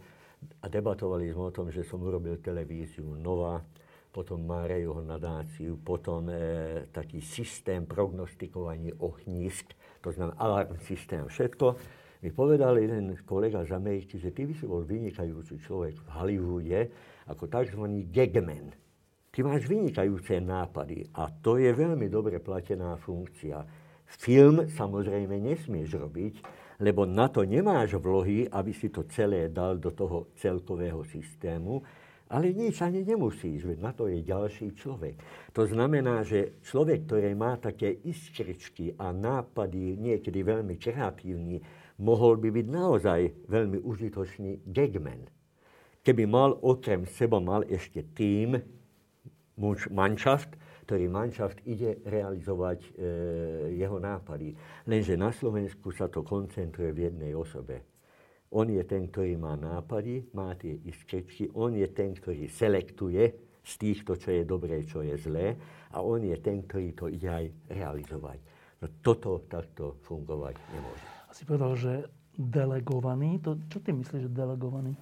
a debatovali sme o tom, že som urobil televíziu Nova, potom Márejho nadáciu, potom e, taký systém prognostikovaní ohnízk, to znamená alarm systém, všetko. Mi povedal jeden kolega z Ameriky, že ty by si bol vynikajúci človek v Hollywoode ako tzv. gagman. Ty máš vynikajúce nápady a to je veľmi dobre platená funkcia Film samozrejme nesmieš robiť, lebo na to nemáš vlohy, aby si to celé dal do toho celkového systému, ale nič ani nemusíš, veď na to je ďalší človek. To znamená, že človek, ktorý má také iskričky a nápady, niekedy veľmi kreatívny, mohol by byť naozaj veľmi užitočný gagman. Keby mal okrem seba mal ešte tým, manšaft, ktorý manšaft ide realizovať e, jeho nápady. Lenže na Slovensku sa to koncentruje v jednej osobe. On je ten, ktorý má nápady, má tie iskričky, on je ten, ktorý selektuje z týchto, čo je dobré, čo je zlé a on je ten, ktorý to ide aj realizovať. No toto takto fungovať nemôže. A si povedal, že delegovaný, to, čo ty myslíš, že delegovaný?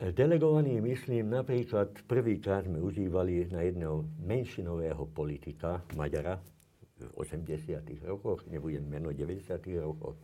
Delegovaný, myslím, napríklad prvýkrát sme užívali na jedného menšinového politika, Maďara, v 80. rokoch, nebudem meno 90. rokoch,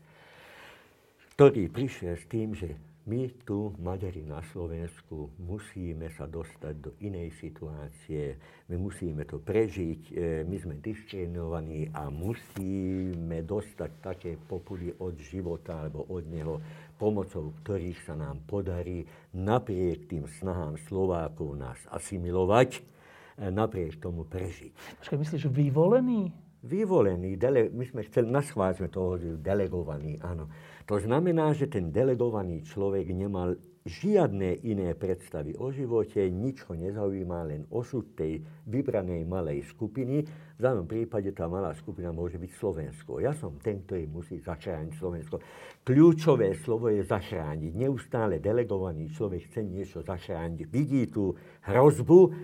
ktorý prišiel s tým, že my tu, Maďari na Slovensku, musíme sa dostať do inej situácie, my musíme to prežiť, e, my sme diskriminovaní a musíme dostať také populy od života alebo od neho, pomocou ktorých sa nám podarí napriek tým snahám Slovákov nás asimilovať, e, napriek tomu prežiť. Počkaj, myslíš vyvolený? Vyvolený, dele, my sme chceli, na sme toho delegovaní, áno. To znamená, že ten delegovaný človek nemal žiadne iné predstavy o živote, nič ho nezaujíma, len osud tej vybranej malej skupiny. V danom prípade tá malá skupina môže byť Slovensko. Ja som ten, ktorý musí zachrániť Slovensko. Kľúčové slovo je zachrániť. Neustále delegovaný človek chce niečo zachrániť. Vidí tú hrozbu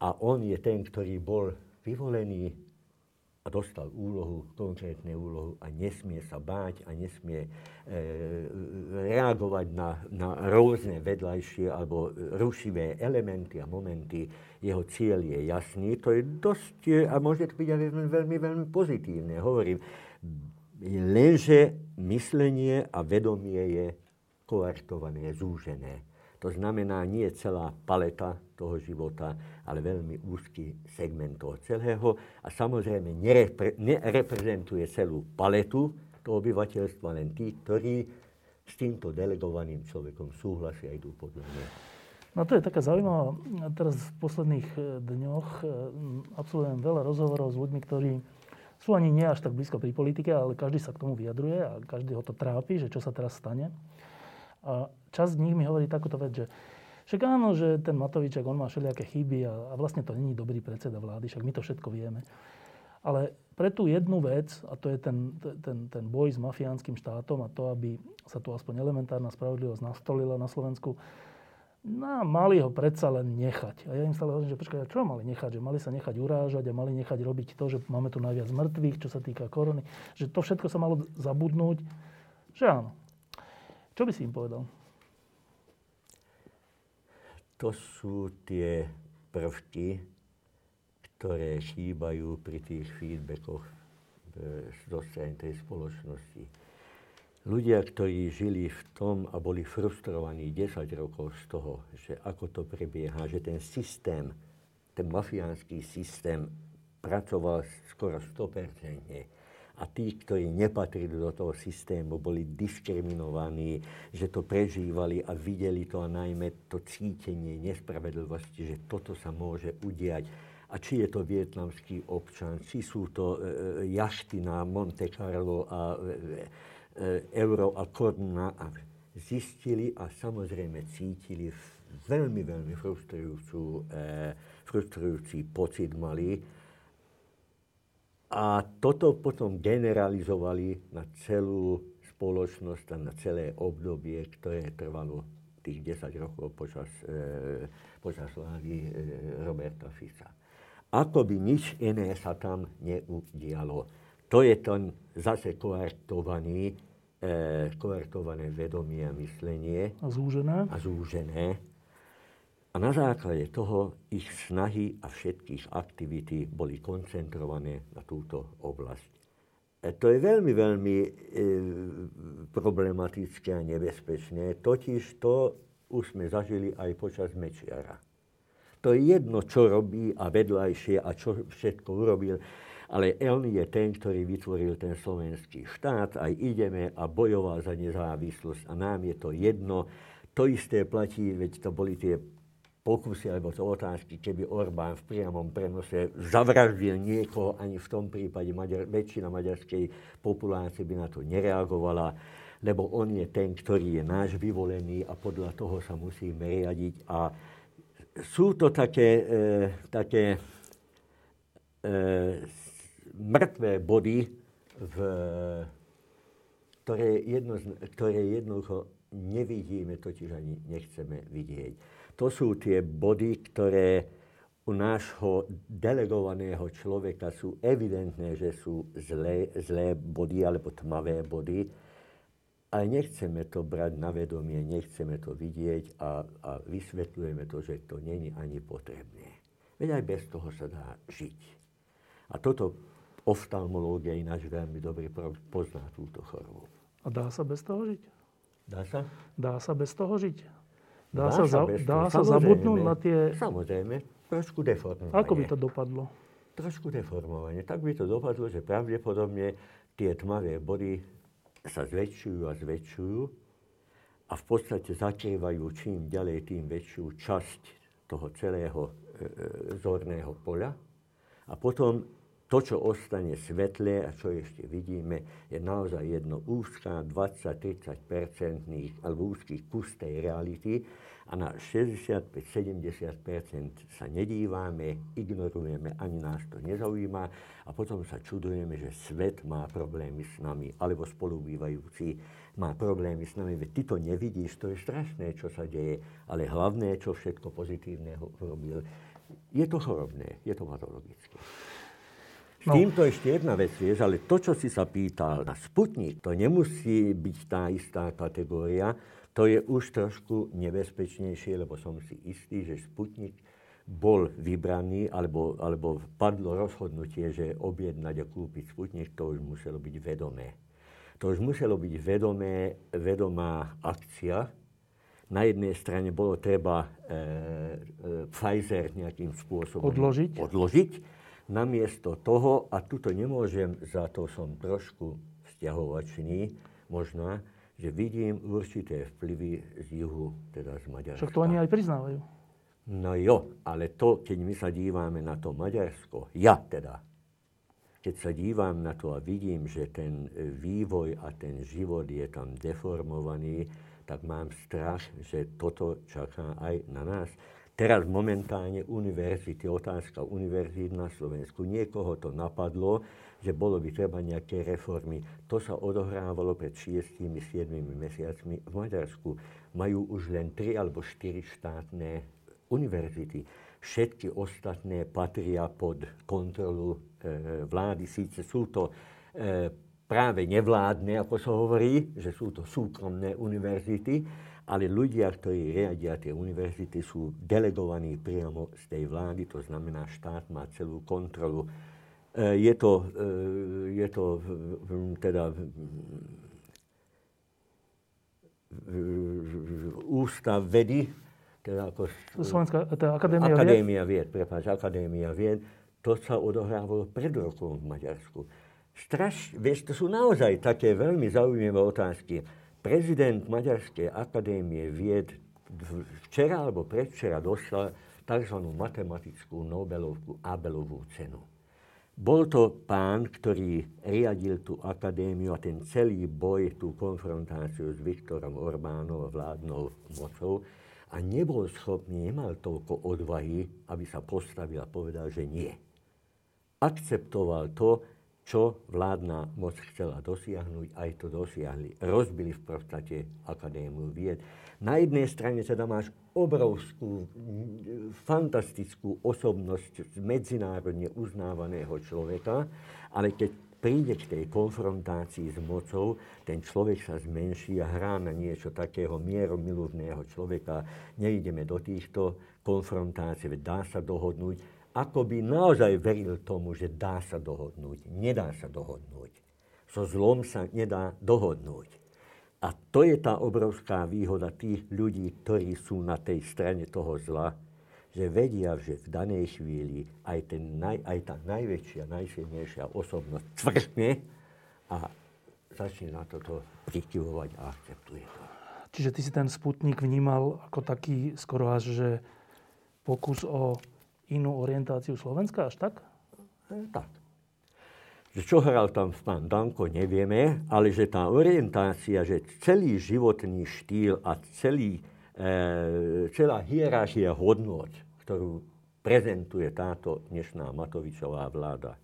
a on je ten, ktorý bol vyvolený a dostal úlohu, konkrétne úlohu a nesmie sa báť a nesmie e, reagovať na, na rôzne vedľajšie alebo rušivé elementy a momenty. Jeho cieľ je jasný. To je dosť, e, a môže to byť aj veľmi, veľmi, pozitívne. Hovorím, lenže myslenie a vedomie je koartované, zúžené. To znamená, nie celá paleta toho života, ale veľmi úzky segment toho celého. A samozrejme nerepre, nereprezentuje celú paletu toho obyvateľstva, len tí, ktorí s týmto delegovaným človekom súhlasia a idú podľa mňa. No to je taká zaujímavá. Teraz v posledných e, dňoch e, absolvujem veľa rozhovorov s ľuďmi, ktorí sú ani nie až tak blízko pri politike, ale každý sa k tomu vyjadruje a každý ho to trápi, že čo sa teraz stane. A časť z nich mi hovorí takúto vec, že však áno, že ten Matovičak, on má všelijaké chyby a, a vlastne to není dobrý predseda vlády, však my to všetko vieme. Ale pre tú jednu vec, a to je ten, ten, ten boj s mafiánskym štátom a to, aby sa tu aspoň elementárna spravodlivosť nastolila na Slovensku, no, mali ho predsa len nechať. A ja im stále hovorím, že počkaj, čo mali nechať? Že mali sa nechať urážať a mali nechať robiť to, že máme tu najviac mŕtvych, čo sa týka korony. Že to všetko sa malo zabudnúť. Že áno. Čo by si im povedal? To sú tie prvky, ktoré chýbajú pri tých feedbackoch zo strany tej spoločnosti. Ľudia, ktorí žili v tom a boli frustrovaní 10 rokov z toho, že ako to prebieha, že ten systém, ten mafiánsky systém pracoval skoro 100%, a tí, ktorí nepatrili do toho systému, boli diskriminovaní, že to prežívali a videli to a najmä to cítenie nespravedlivosti, že toto sa môže udiať. A či je to vietnamský občan, či sú to e, e jašty na Monte Carlo a e, e, euro a koruna. A zistili a samozrejme cítili veľmi, veľmi frustrujúcu, e, frustrujúci pocit mali, a toto potom generalizovali na celú spoločnosť a na celé obdobie, ktoré trvalo tých 10 rokov počas, e, počas vlády e, Roberta Fica. Ako by nič iné sa tam neudialo. To je ten zase koartovaný, e, koartované vedomie a myslenie. A zúžené. A zúžené. A na základe toho ich snahy a všetkých aktivity boli koncentrované na túto oblasť. E, to je veľmi, veľmi e, problematické a nebezpečné. Totiž to už sme zažili aj počas Mečiara. To je jedno, čo robí a vedľajšie a čo všetko urobil, ale on je ten, ktorý vytvoril ten slovenský štát, aj ideme a bojoval za nezávislosť a nám je to jedno. To isté platí, veď to boli tie pokusy alebo to otázky, keby Orbán v priamom prenose zavraždil niekoho, ani v tom prípade Maďar, väčšina maďarskej populácie by na to nereagovala, lebo on je ten, ktorý je náš vyvolený a podľa toho sa musíme riadiť. A sú to také, e, také e, mŕtvé body, v, ktoré, jedno, ktoré jednoducho nevidíme, totiž ani nechceme vidieť. To sú tie body, ktoré u nášho delegovaného človeka sú evidentné, že sú zlé, zlé body alebo tmavé body. Ale nechceme to brať na vedomie, nechceme to vidieť a, a vysvetľujeme to, že to není ani potrebné. Veď aj bez toho sa dá žiť. A toto oftalmológia ináč veľmi dobre pozná túto chorobu. A dá sa bez toho žiť? Dá sa? Dá sa bez toho žiť? Dá, dá sa, za, dá sa zabudnúť na tie... Samozrejme, trošku deformovanie. Ako by to dopadlo? Trošku deformovanie. Tak by to dopadlo, že pravdepodobne tie tmavé body sa zväčšujú a zväčšujú a v podstate zakrývajú čím ďalej tým väčšiu časť toho celého e, e zorného poľa. A potom to, čo ostane svetlé a čo ešte vidíme, je naozaj jedno úzká 20-30 alebo úzký kus tej reality a na 65-70 sa nedívame, ignorujeme, ani nás to nezaujíma a potom sa čudujeme, že svet má problémy s nami, alebo spolubývajúci má problémy s nami. Veď ty to nevidíš, to je strašné, čo sa deje, ale hlavné, čo všetko pozitívneho urobil, je to chorobné, je to patologické. S no. týmto ešte jedna vec, vieš, ale to, čo si sa pýtal na Sputnik, to nemusí byť tá istá kategória, to je už trošku nebezpečnejšie, lebo som si istý, že Sputnik bol vybraný, alebo, alebo padlo rozhodnutie, že objednať a kúpiť Sputnik, to už muselo byť vedomé. To už muselo byť vedomé, vedomá akcia. Na jednej strane bolo treba e, e, Pfizer nejakým spôsobom odložiť. odložiť namiesto toho, a tuto nemôžem, za to som trošku vzťahovačný, možná, že vidím určité vplyvy z juhu, teda z Maďarska. Však to oni aj priznávajú. No jo, ale to, keď my sa dívame na to Maďarsko, ja teda, keď sa dívam na to a vidím, že ten vývoj a ten život je tam deformovaný, tak mám strach, že toto čaká aj na nás. Teraz momentálne univerzity, otázka univerzít na Slovensku. Niekoho to napadlo, že bolo by treba nejaké reformy. To sa odohrávalo pred 6-7 mesiacmi v Maďarsku. Majú už len 3 alebo 4 štátne univerzity. Všetky ostatné patria pod kontrolu e, vlády. Síce sú to e, práve nevládne, ako sa hovorí, že sú to súkromné univerzity, ale ľudia, ktorí riadia tie univerzity, sú delegovaní priamo z tej vlády, to znamená, štát má celú kontrolu. E, je to, e, je to teda ústav vedy, teda ako... Slovenská teda akadémia, akadémia vied. vied prepáč, akadémia vied. To sa odohrávalo pred rokom v Maďarsku. Straš, vieš, to sú naozaj také veľmi zaujímavé otázky prezident Maďarskej akadémie vied včera alebo predvčera dostal tzv. matematickú Nobelovku Abelovú cenu. Bol to pán, ktorý riadil tú akadémiu a ten celý boj, tú konfrontáciu s Viktorom Orbánom vládnou mocou a nebol schopný, nemal toľko odvahy, aby sa postavil a povedal, že nie. Akceptoval to, čo vládna moc chcela dosiahnuť, aj to dosiahli. Rozbili v podstate Akadémiu vied. Na jednej strane teda máš obrovskú, fantastickú osobnosť medzinárodne uznávaného človeka, ale keď príde k tej konfrontácii s mocou, ten človek sa zmenší a hrá na niečo takého mieromilovného človeka. Neideme do týchto konfrontácií, veď dá sa dohodnúť ako by naozaj veril tomu, že dá sa dohodnúť. Nedá sa dohodnúť. So zlom sa nedá dohodnúť. A to je tá obrovská výhoda tých ľudí, ktorí sú na tej strane toho zla, že vedia, že v danej chvíli aj, ten naj, aj tá najväčšia, najsilnejšia osobnosť cvrkne a začne na toto prikyvovať a akceptuje to. Čiže ty si ten sputnik vnímal ako taký skoro až, že pokus o inú orientáciu Slovenska až tak? E, tak. Čo hral tam pán Danko, nevieme, ale že tá orientácia, že celý životný štýl a celý, e, celá hierarchia hodnot, ktorú prezentuje táto dnešná Matovičová vláda,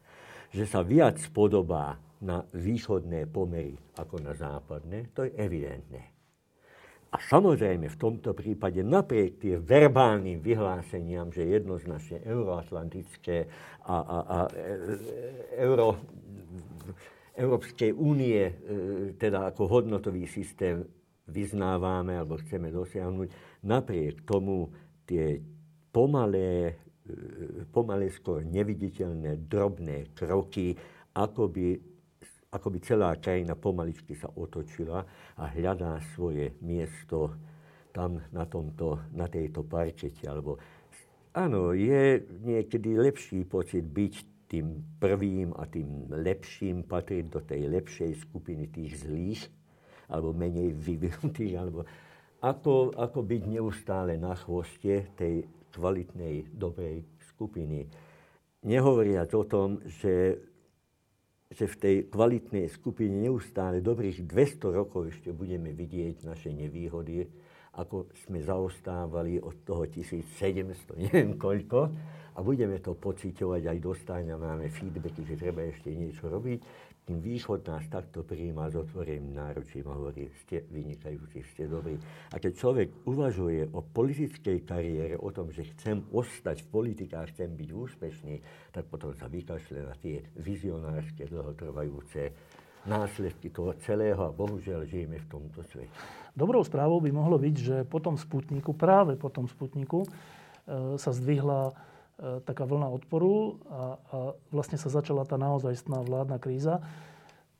že sa viac podobá na východné pomery ako na západné, to je evidentné. A samozrejme v tomto prípade napriek tým verbálnym vyhláseniam, že jednoznačne euroatlantické a, a, a e, euro, Európskej únie e, teda ako hodnotový systém vyznávame alebo chceme dosiahnuť, napriek tomu tie pomalé, e, pomalé skôr neviditeľné drobné kroky, ako ako by celá krajina pomaličky sa otočila a hľadá svoje miesto tam na, tomto, na tejto parčete. Alebo, áno, je niekedy lepší pocit byť tým prvým a tým lepším, patriť do tej lepšej skupiny tých zlých, alebo menej vyvinutých, alebo ako, ako byť neustále na chvoste tej kvalitnej, dobrej skupiny. Nehovoriac o tom, že že v tej kvalitnej skupine neustále dobrých 200 rokov ešte budeme vidieť naše nevýhody, ako sme zaostávali od toho 1700, neviem koľko, a budeme to pociťovať, aj dostáňa máme feedbacky, že treba ešte niečo robiť tým východ nás takto prijíma s otvoreným náručím a hovorí, ste vynikajúci, ste dobrí. A keď človek uvažuje o politickej kariére, o tom, že chcem ostať v politike a chcem byť úspešný, tak potom sa vykašle na tie vizionárske, dlhotrvajúce následky toho celého a bohužiaľ žijeme v tomto svete. Dobrou správou by mohlo byť, že po tom Sputniku, práve po tom Sputniku, e, sa zdvihla taká vlna odporu a, a vlastne sa začala tá naozajstná vládna kríza.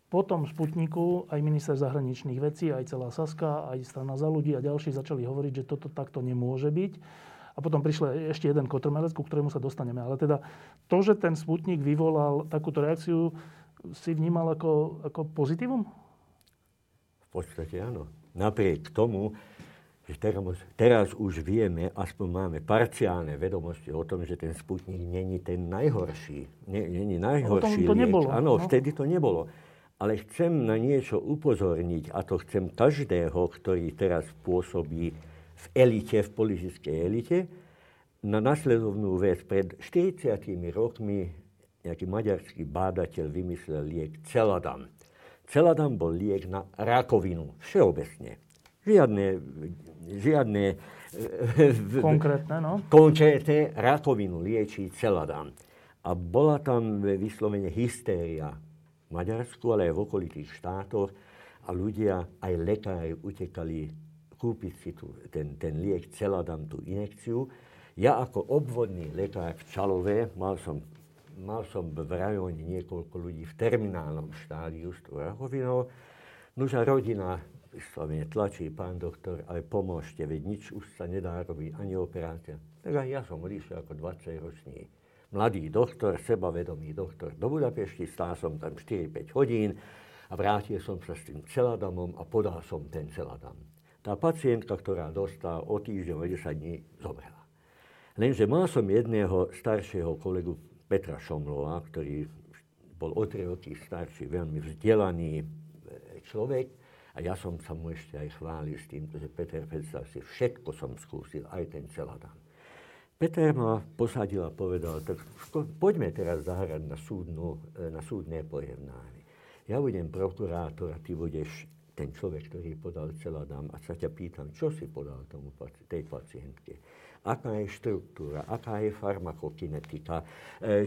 Po tom Sputniku aj minister zahraničných vecí, aj celá Saska, aj strana za ľudí a ďalší začali hovoriť, že toto takto nemôže byť. A potom prišiel ešte jeden kotrmelec, ku ktorému sa dostaneme. Ale teda to, že ten Sputnik vyvolal takúto reakciu, si vnímal ako, ako pozitívum? V podstate áno. Napriek tomu, teraz, už vieme, aspoň máme parciálne vedomosti o tom, že ten Sputnik není ten najhorší. Není najhorší no, to nebolo. Áno, no. vtedy to nebolo. Ale chcem na niečo upozorniť, a to chcem každého, ktorý teraz pôsobí v elite, v politickej elite, na nasledovnú vec. Pred 40 rokmi nejaký maďarský bádateľ vymyslel liek Celadam. Celadam bol liek na rakovinu, všeobecne. Žiadne žiadne e, konkrétne, no? konkrétne rakovinu liečí celadán. A bola tam vyslovene hystéria v Maďarsku, ale aj v okolitých štátoch a ľudia, aj lekári utekali kúpiť si tu, ten, ten liek celadam, tú inekciu. Ja ako obvodný lekár v Čalove mal som, mal som v rajone niekoľko ľudí v terminálnom štádiu s rakovinou. Nož a rodina vyslovene tlačí, pán doktor, ale pomôžte, veď nič už sa nedá robiť, ani operácia. Tak aj ja som odišiel ako 20-ročný mladý doktor, sebavedomý doktor do Budapešti, stál som tam 4-5 hodín a vrátil som sa s tým celadamom a podal som ten celadam. Tá pacientka, ktorá dostala o týždeň, o 10 dní, zomrela. Lenže mal som jedného staršieho kolegu Petra Šomlova, ktorý bol o 3 roky starší, veľmi vzdelaný človek, a ja som sa mu ešte aj chválil s tým, že Peter, predstav si, všetko som skúsil, aj ten celadán. Peter ma posadil a povedal, tak poďme teraz zahrať na, súdnu, e, na súdne pojednávanie. Ja budem prokurátor a ty budeš ten človek, ktorý podal celadám a sa ťa pýtam, čo si podal tomu, tej pacientke. Aká je štruktúra, aká je farmakokinetika, e,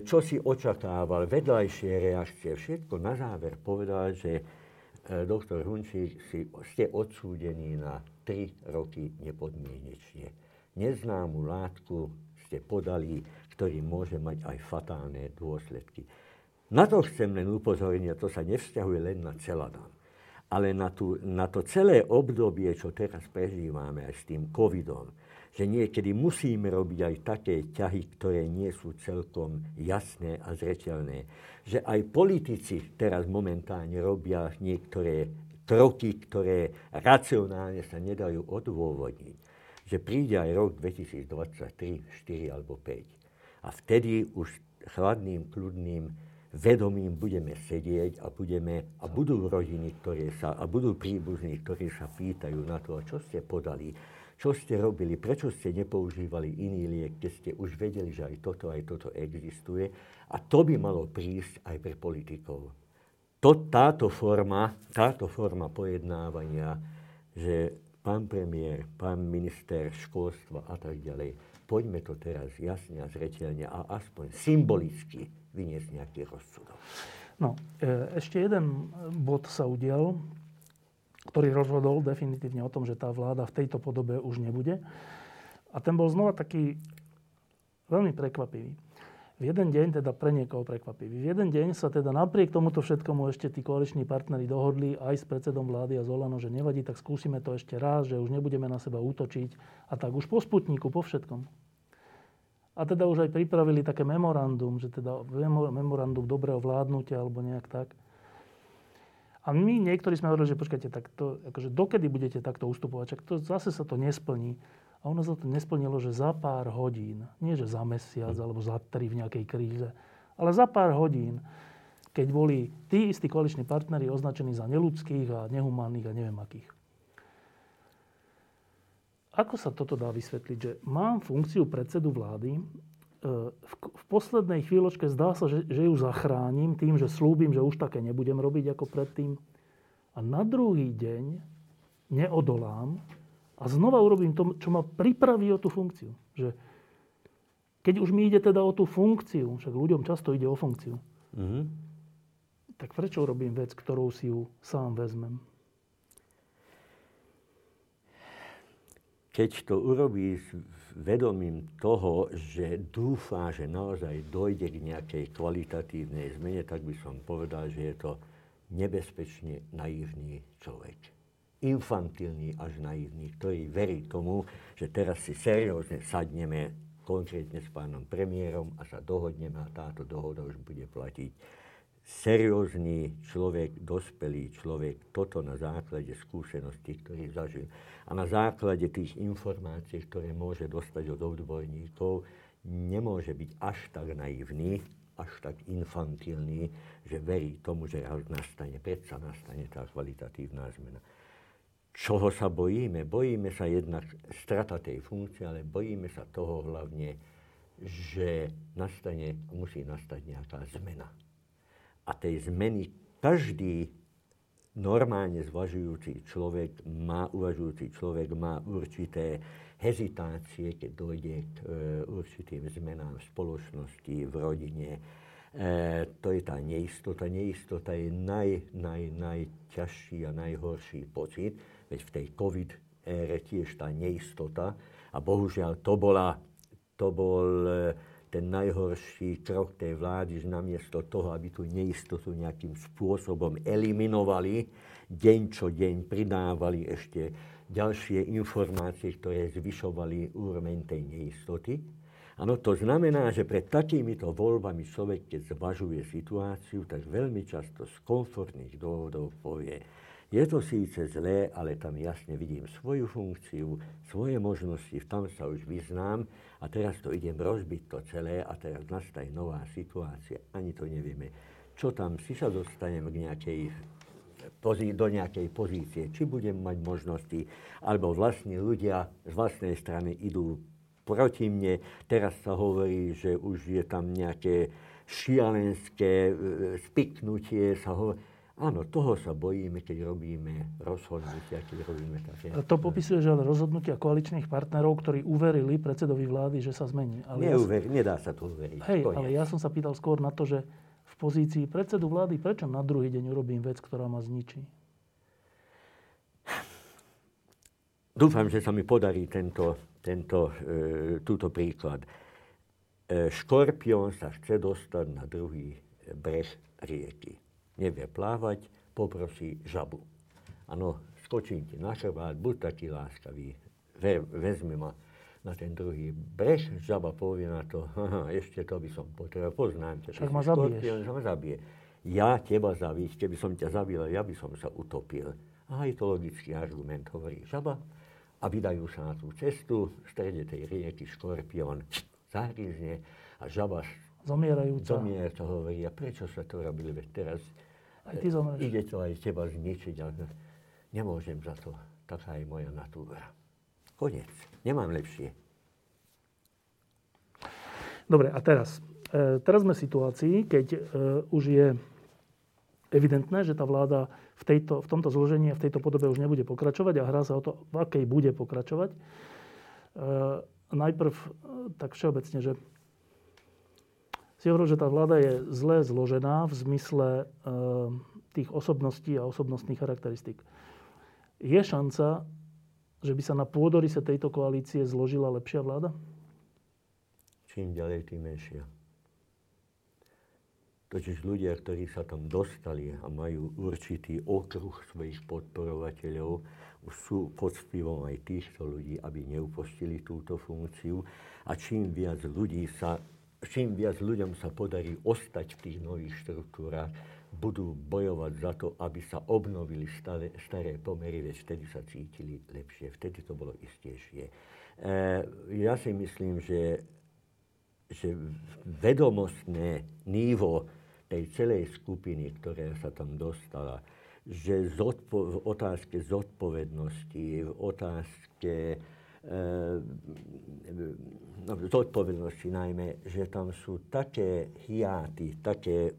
čo si očakával, vedľajšie reakcie, všetko na záver povedal, že doktor Hunčík si, ste odsúdení na 3 roky nepodmienečne neznámu látku ste podali, ktorý môže mať aj fatálne dôsledky. Na to chcem len upozorniť, to sa nevzťahuje len na celadán, ale na, tú, na to celé obdobie, čo teraz prežívame aj s tým covidom, že niekedy musíme robiť aj také ťahy, ktoré nie sú celkom jasné a zreteľné. Že aj politici teraz momentálne robia niektoré kroky, ktoré racionálne sa nedajú odôvodniť že príde aj rok 2023, 4 alebo 5. A vtedy už chladným, kľudným vedomím budeme sedieť a, budeme, a budú rodiny, ktoré sa, a budú príbuzní, ktorí sa pýtajú na to, čo ste podali, čo ste robili, prečo ste nepoužívali iný liek, keď ste už vedeli, že aj toto, aj toto existuje. A to by malo prísť aj pre politikov. To, táto, forma, táto forma pojednávania, že pán premiér, pán minister školstva a tak ďalej, poďme to teraz jasne a zreteľne a aspoň symbolicky vyniesť nejaký rozsudok. No, e, ešte jeden bod sa udial, ktorý rozhodol definitívne o tom, že tá vláda v tejto podobe už nebude. A ten bol znova taký veľmi prekvapivý v jeden deň, teda pre niekoho prekvapivý, v jeden deň sa teda napriek tomuto všetkomu ešte tí koaliční partneri dohodli aj s predsedom vlády a Zolano, že nevadí, tak skúsime to ešte raz, že už nebudeme na seba útočiť a tak už po Sputniku, po všetkom. A teda už aj pripravili také memorandum, že teda memorandum dobrého vládnutia alebo nejak tak. A my niektorí sme hovorili, že počkajte, tak to, akože dokedy budete takto ustupovať, čak to zase sa to nesplní. A ono sa to nesplnilo, že za pár hodín, nie že za mesiac alebo za tri v nejakej kríze, ale za pár hodín, keď boli tí istí koaliční partnery označení za neludských a nehumánnych a neviem akých. Ako sa toto dá vysvetliť? Že mám funkciu predsedu vlády, v, poslednej chvíľočke zdá sa, že, že ju zachránim tým, že slúbim, že už také nebudem robiť ako predtým. A na druhý deň neodolám a znova urobím to, čo ma pripraví o tú funkciu. Že keď už mi ide teda o tú funkciu, však ľuďom často ide o funkciu, mm-hmm. tak prečo robím vec, ktorou si ju sám vezmem? Keď to urobí s vedomím toho, že dúfá, že naozaj dojde k nejakej kvalitatívnej zmene, tak by som povedal, že je to nebezpečne naivný človek infantilný až naivný, ktorý verí tomu, že teraz si seriózne sadneme konkrétne s pánom premiérom a sa dohodneme a táto dohoda už bude platiť. Seriózny človek, dospelý človek, toto na základe skúseností, ktorý zažil a na základe tých informácií, ktoré môže dostať od odborníkov, nemôže byť až tak naivný, až tak infantilný, že verí tomu, že nastane, predsa nastane tá kvalitatívna zmena. Čoho sa bojíme? Bojíme sa jednak strata tej funkcie, ale bojíme sa toho hlavne, že nastane, musí nastať nejaká zmena. A tej zmeny každý normálne zvažujúci človek má, uvažujúci človek má určité hezitácie, keď dojde k e, určitým zmenám v spoločnosti, v rodine. E, to je tá neistota. Neistota je naj, naj, najťažší a najhorší pocit Veď v tej COVID ére tiež tá neistota. A bohužiaľ to, bola, to bol e, ten najhorší krok tej vlády, že namiesto toho, aby tú neistotu nejakým spôsobom eliminovali, deň čo deň pridávali ešte ďalšie informácie, ktoré zvyšovali úroveň tej neistoty. Áno, to znamená, že pred takýmito voľbami človek, keď zvažuje situáciu, tak veľmi často z komfortných dôvodov povie, je to síce zlé, ale tam jasne vidím svoju funkciu, svoje možnosti, tam sa už vyznám a teraz to idem rozbiť to celé a teraz nastane nová situácia. Ani to nevieme. Čo tam, si sa dostanem k nejakej do nejakej pozície, či budem mať možnosti, alebo vlastní ľudia z vlastnej strany idú proti mne. Teraz sa hovorí, že už je tam nejaké šialenské e, spiknutie. Sa hovorí. Áno, toho sa bojíme, keď robíme rozhodnutia, keď robíme také... To popisuje, že ale rozhodnutia koaličných partnerov, ktorí uverili predsedovi vlády, že sa zmení. Ale Neuver, ja som... Nedá sa to uveriť. Hej, ale ja som sa pýtal skôr na to, že v pozícii predsedu vlády, prečo na druhý deň urobím vec, ktorá ma zničí? Dúfam, že sa mi podarí tento, tento, e, túto príklad. E, škorpión sa chce dostať na druhý breh rieky nevie plávať, poprosí žabu. Áno, skočím ti na chrbát, buď taký láskavý, vezmi ma na ten druhý breh, žaba povie na to, ešte to by som potreboval, poznám ťa. Však ma zabiješ. Že ma zabije. Ja teba zabiť, keby som ťa zabil, ja by som sa utopil. A je to logický argument, hovorí žaba. A vydajú sa na tú cestu, v strede tej rieky škorpión zahryzne a žaba Zomierajúca. Zomierajúca hovorí, a prečo sa to robili, veď teraz aj ty zomreš. Ide to aj teba zničiť, ale nemôžem za to. Taká je moja natúra. Konec. Nemám lepšie. Dobre, a teraz. E, teraz sme v situácii, keď e, už je evidentné, že tá vláda v, tejto, v tomto zložení a v tejto podobe už nebude pokračovať a hrá sa o to, v akej bude pokračovať. E, najprv e, tak všeobecne, že si hovoril, že tá vláda je zle zložená v zmysle e, tých osobností a osobnostných charakteristík. Je šanca, že by sa na pôdorise tejto koalície zložila lepšia vláda? Čím ďalej, tým menšia. Totiž ľudia, ktorí sa tam dostali a majú určitý okruh svojich podporovateľov, sú pod vplyvom aj týchto ľudí, aby neupostili túto funkciu. A čím viac ľudí sa čím viac ľuďom sa podarí ostať v tých nových štruktúrach, budú bojovať za to, aby sa obnovili staré, staré pomery, veď vtedy sa cítili lepšie, vtedy to bolo istejšie. E, ja si myslím, že, že vedomostné nívo tej celej skupiny, ktorá sa tam dostala, že zodpo- v otázke zodpovednosti, v otázke no, zodpovednosti najmä, že tam sú také hiáty, také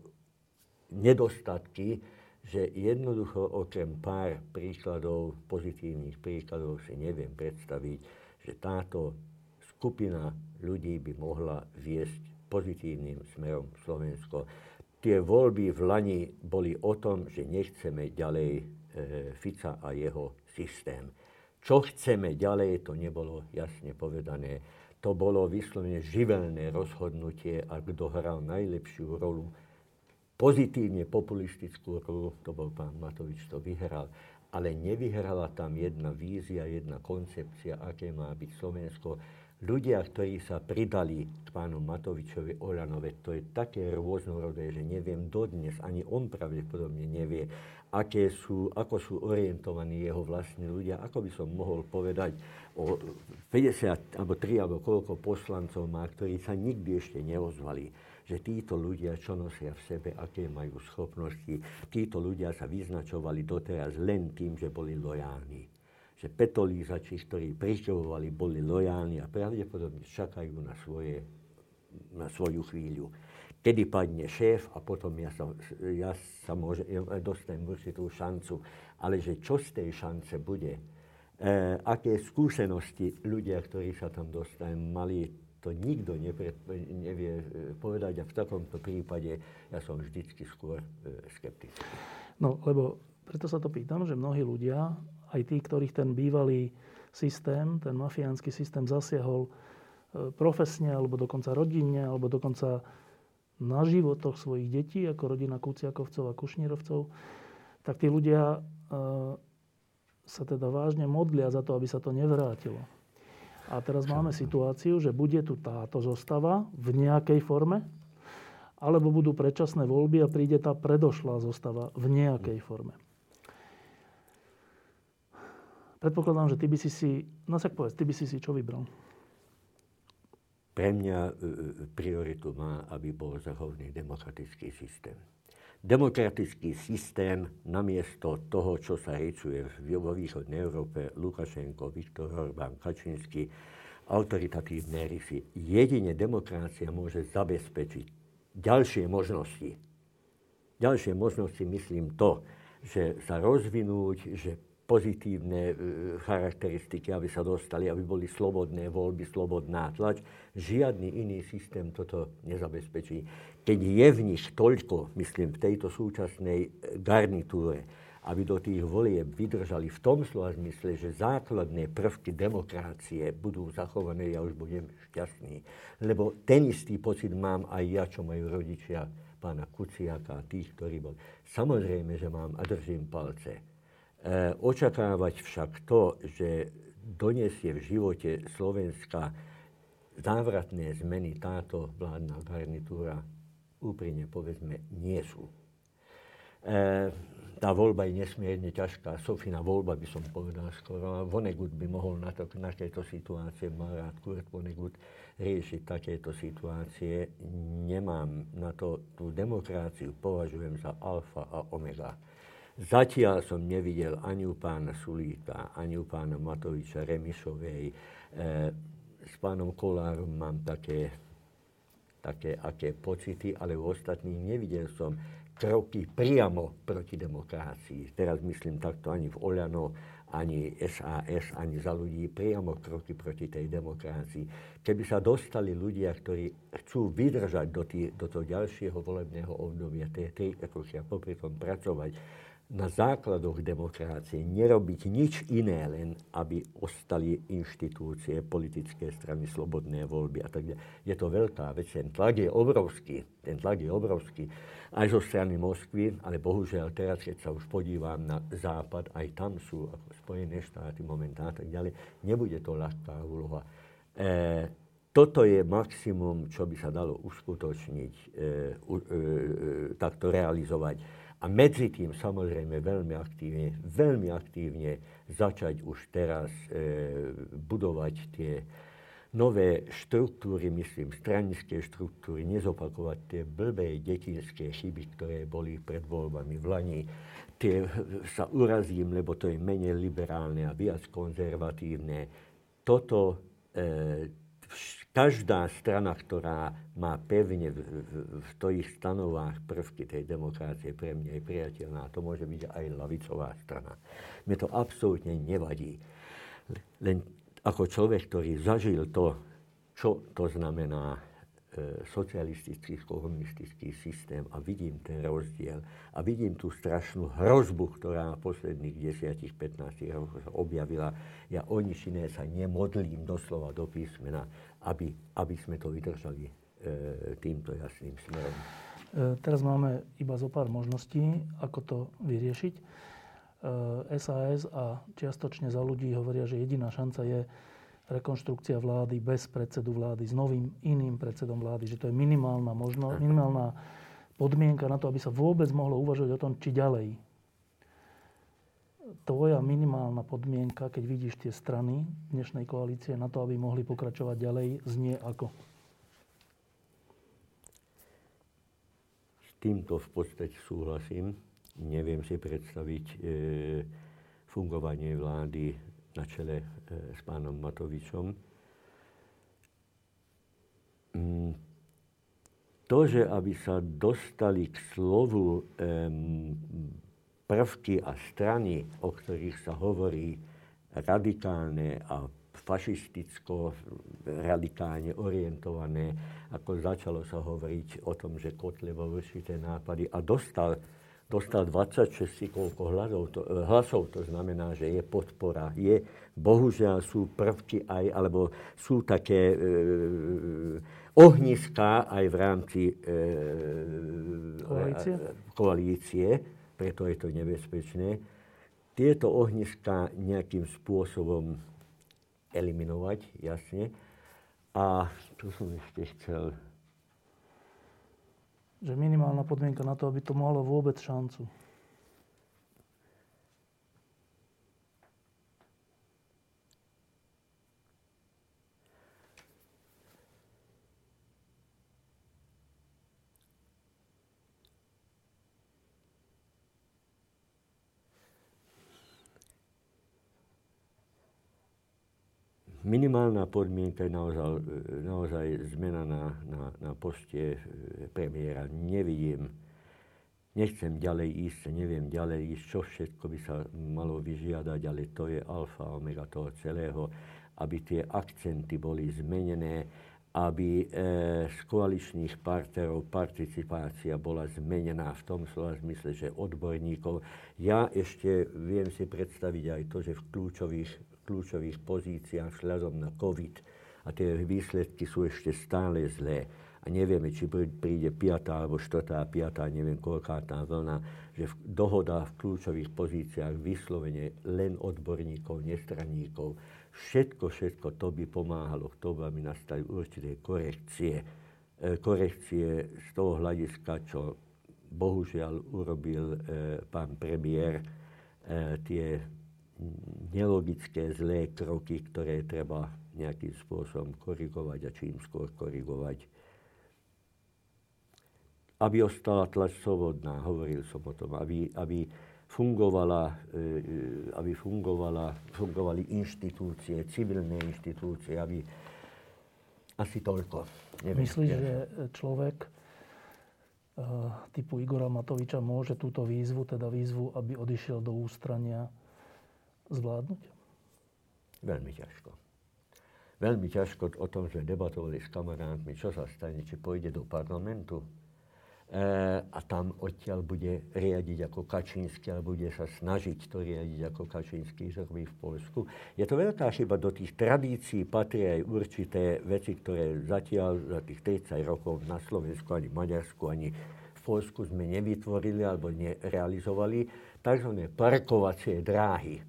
nedostatky, že jednoducho okrem pár príkladov, pozitívnych príkladov si neviem predstaviť, že táto skupina ľudí by mohla viesť pozitívnym smerom Slovensko. Tie voľby v Lani boli o tom, že nechceme ďalej e, Fica a jeho systém. Čo chceme ďalej, to nebolo jasne povedané to bolo vyslovene živelné rozhodnutie a kto hral najlepšiu rolu, pozitívne populistickú rolu, to bol pán Matovič, to vyhral. Ale nevyhrala tam jedna vízia, jedna koncepcia, aké má byť Slovensko. Ľudia, ktorí sa pridali k pánu Matovičovi Oľanove, to je také rôznorodé, že neviem dodnes, ani on pravdepodobne nevie, aké sú, ako sú orientovaní jeho vlastní ľudia. Ako by som mohol povedať, o 50 alebo 3 alebo koľko poslancov má, ktorí sa nikdy ešte neozvali, že títo ľudia, čo nosia v sebe, aké majú schopnosti, títo ľudia sa vyznačovali doteraz len tým, že boli lojálni. Že petolízači, ktorí pričovovali, boli lojálni a pravdepodobne čakajú na, svoje, na svoju chvíľu. Kedy padne šéf a potom ja sa, ja sa môže, ja dostanem určitú šancu. Ale že čo z tej šance bude, e, aké skúsenosti ľudia, ktorí sa tam dostanú, mali, to nikto nepred, nevie eh, povedať a v takomto prípade ja som vždycky skôr e, skeptický. No, lebo preto sa to pýtam, že mnohí ľudia, aj tí, ktorých ten bývalý systém, ten mafiánsky systém zasiahol profesne, alebo dokonca rodinne, alebo dokonca na životoch svojich detí, ako rodina Kuciakovcov a Kušnírovcov, tak tí ľudia sa teda vážne modlia za to, aby sa to nevrátilo. A teraz máme situáciu, že bude tu táto zostava v nejakej forme, alebo budú predčasné voľby a príde tá predošlá zostava v nejakej forme. Predpokladám, že ty by si si, no tak povedz, ty by si si čo vybral? Pre mňa e, e, prioritu má, aby bol zahovný demokratický systém demokratický systém namiesto toho, čo sa rečuje vo východnej Európe, Lukašenko, Viktor Orbán, Kačínsky, autoritatívne rysy. Jedine demokracia môže zabezpečiť ďalšie možnosti. Ďalšie možnosti myslím to, že sa rozvinúť, že pozitívne e, charakteristiky, aby sa dostali, aby boli slobodné voľby, slobodná tlač. Žiadny iný systém toto nezabezpečí. Keď je v nich toľko, myslím, v tejto súčasnej garnitúre, aby do tých volieb vydržali v tom slova zmysle, že základné prvky demokracie budú zachované, ja už budem šťastný. Lebo ten istý pocit mám aj ja, čo majú rodičia pána Kuciaka a tých, ktorí boli. Samozrejme, že mám a držím palce. E, očakávať však to, že donesie v živote Slovenska závratné zmeny táto vládna garnitúra, úprimne povedzme, nie sú. E, tá voľba je nesmierne ťažká. Sofina voľba by som povedal skoro. Vonnegut by mohol na, to, na takéto situácie, mal rád Kurt Vonnegut, riešiť takéto situácie. Nemám na to, tú demokraciu považujem za alfa a omega. Zatiaľ som nevidel ani u pána Sulíka, ani u pána Matoviča Remišovej. E, s pánom Kolárom mám také, také aké pocity, ale u ostatných nevidel som kroky priamo proti demokracii. Teraz myslím takto ani v Oľano, ani SAS, ani za ľudí, priamo kroky proti tej demokracii. Keby sa dostali ľudia, ktorí chcú vydržať do, tý, do toho ďalšieho volebného obdobia, tie tri roky a popri tom pracovať, na základoch demokracie, nerobiť nič iné, len aby ostali inštitúcie, politické strany, slobodné voľby a tak ďalej. Je to veľká vec, ten tlak je obrovský, ten tlak je obrovský aj zo strany Moskvy, ale bohužiaľ teraz, keď sa už podívam na západ, aj tam sú ako Spojené štáty momentálne a tak ďalej, nebude to ľahká úloha. E, toto je maximum, čo by sa dalo uskutočniť, e, e, e, takto realizovať a medzi tým samozrejme veľmi aktívne, veľmi aktívne začať už teraz e, budovať tie nové štruktúry, myslím, stranické štruktúry, nezopakovať tie blbé detinské chyby, ktoré boli pred voľbami v Lani. Tie sa urazím, lebo to je menej liberálne a viac konzervatívne. Toto e, každá strana, ktorá má pevne v, v, v tvojich stanovách prvky tej demokracie, pre mňa je priateľná. To môže byť aj lavicová strana. Mne to absolútne nevadí. Len ako človek, ktorý zažil to, čo to znamená socialistický, komunistický systém a vidím ten rozdiel a vidím tú strašnú hrozbu, ktorá v posledných 10-15 rokoch objavila. Ja o nič iné sa nemodlím doslova do písmena, aby, aby sme to vydržali e, týmto jasným smerom. E, teraz máme iba zo pár možností, ako to vyriešiť. SAS a čiastočne za ľudí hovoria, že jediná šanca je rekonštrukcia vlády bez predsedu vlády s novým iným predsedom vlády, že to je minimálna možnosť, minimálna podmienka na to, aby sa vôbec mohlo uvažovať o tom, či ďalej. Tvoja minimálna podmienka, keď vidíš tie strany dnešnej koalície na to, aby mohli pokračovať ďalej, znie ako? S týmto v podstate súhlasím. Neviem si predstaviť e, fungovanie vlády na čele e, s pánom Matovičom. Mm, to, že aby sa dostali k slovu prvky a strany, o ktorých sa hovorí radikálne a fašisticko, radikálne orientované, ako začalo sa hovoriť o tom, že Kotlevo určité nápady a dostal dostal 26 koľko hlasov to, e, hlasov, to znamená, že je podpora. Je, bohužiaľ sú prvky aj, alebo sú také e, ohniská aj v rámci e, koalície? koalície, preto je to nebezpečné. Tieto ohniská nejakým spôsobom eliminovať, jasne. A tu som ešte chcel že minimálna podmienka na to, aby to malo vôbec šancu. Podmienka je naozaj, naozaj zmena na, na, na poste premiéra. Nevidím, nechcem ďalej ísť, neviem ďalej ísť, čo všetko by sa malo vyžiadať, ale to je alfa omega toho celého, aby tie akcenty boli zmenené, aby e, z koaličných partnerov participácia bola zmenená v tom slova zmysle, že odborníkov. Ja ešte viem si predstaviť aj to, že v kľúčových, kľúčových pozíciách vzhľadom na COVID a tie výsledky sú ešte stále zlé a nevieme, či príde 5. alebo 4. a 5. neviem koľká tá vlna, že v, dohoda v kľúčových pozíciách vyslovene len odborníkov, nestranníkov, Všetko, všetko to by pomáhalo k tomu, aby nastali určité korekcie. E, korekcie z toho hľadiska, čo bohužiaľ urobil e, pán premiér, e, tie nelogické zlé kroky, ktoré treba nejakým spôsobom korigovať a čím skôr korigovať. Aby ostala tlač slobodná, hovoril som o tom, aby, aby fungovala, e, e, aby fungovala, fungovali inštitúcie, civilné inštitúcie, aby asi toľko. Neviem, Myslíš, že človek e, typu Igora Matoviča môže túto výzvu, teda výzvu, aby odišiel do ústrania, zvládnuť? Veľmi ťažko. Veľmi ťažko o tom, že debatovali s kamarátmi, čo sa stane, či pôjde do parlamentu, a tam odtiaľ bude riadiť ako Kačínsky, alebo bude sa snažiť to riadiť ako Kačínsky, že robí v Polsku. Je to veľká chyba, do tých tradícií patrí aj určité veci, ktoré zatiaľ za tých 30 rokov na Slovensku, ani Maďarsku, ani v Polsku sme nevytvorili alebo nerealizovali. Tzv. parkovacie dráhy.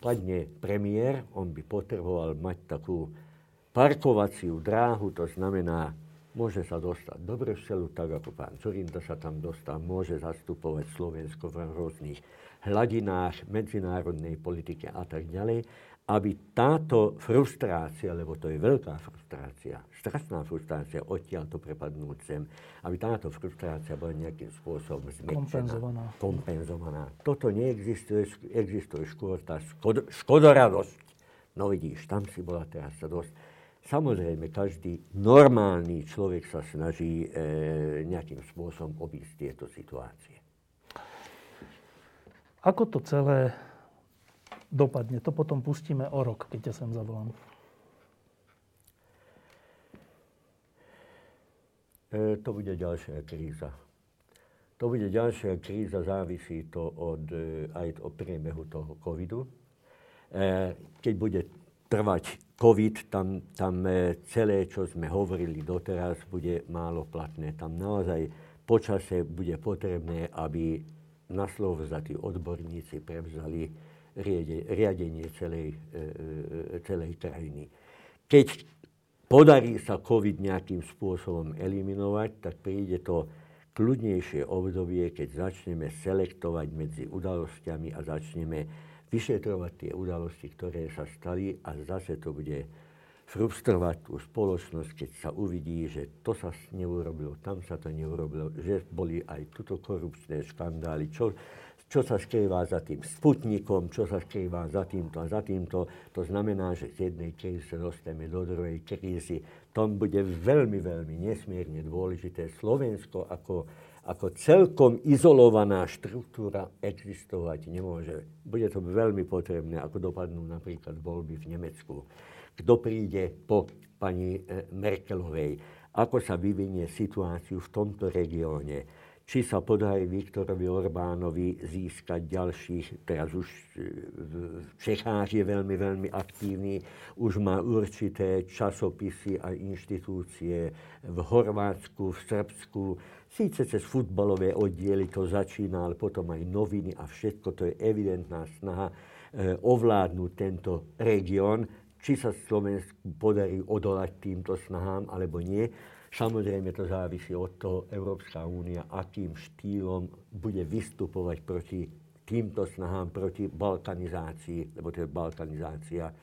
Padne premiér, on by potreboval mať takú parkovaciu dráhu, to znamená môže sa dostať do Bruselu, tak ako pán Zurinda sa tam dostal, môže zastupovať Slovensko v rôznych hladinách medzinárodnej politiky a tak ďalej, aby táto frustrácia, lebo to je veľká frustrácia, strašná frustrácia, odtiaľ to prepadnúť sem, aby táto frustrácia bola nejakým spôsobom zmekčená, kompenzovaná. kompenzovaná. Toto neexistuje, existuje skôr tá škod, škodoradosť. No vidíš, tam si bola teraz sa dosť Samozrejme, každý normálny človek sa snaží e, nejakým spôsobom obísť tieto situácie. Ako to celé dopadne? To potom pustíme o rok, keď ťa sem zavolám. E, to bude ďalšia kríza. To bude ďalšia kríza, závisí to od, e, aj od priebehu toho covidu. E, keď bude trvať COVID, tam, tam e, celé, čo sme hovorili doteraz, bude málo platné. Tam naozaj počase bude potrebné, aby na slovo odborníci prevzali riadenie celej, e, celej krajiny. Keď podarí sa COVID nejakým spôsobom eliminovať, tak príde to kľudnejšie obdobie, keď začneme selektovať medzi udalosťami a začneme vyšetrovať tie udalosti, ktoré sa stali a zase to bude frustrovať tú spoločnosť, keď sa uvidí, že to sa neurobilo, tam sa to neurobilo, že boli aj tuto korupčné škandály, čo, čo sa skrýva za tým sputnikom, čo sa skrýva za týmto a za týmto. To znamená, že z jednej krízy sa dostaneme do druhej krízy. Tom bude veľmi, veľmi nesmierne dôležité Slovensko ako ako celkom izolovaná štruktúra existovať nemôže. Bude to veľmi potrebné, ako dopadnú napríklad voľby v Nemecku. Kto príde po pani e, Merkelovej, ako sa vyvinie situáciu v tomto regióne, či sa podarí Viktorovi Orbánovi získať ďalších, teraz už e, v Čechách je veľmi, veľmi aktívny, už má určité časopisy a inštitúcie v Horvátsku, v Srbsku, Síce cez futbalové oddiely to začína, ale potom aj noviny a všetko, to je evidentná snaha e, ovládnuť tento región. Či sa Slovensku podarí odolať týmto snahám, alebo nie. Samozrejme to závisí od toho Európska únia, akým štýlom bude vystupovať proti týmto snahám, proti balkanizácii, lebo to je balkanizácia e,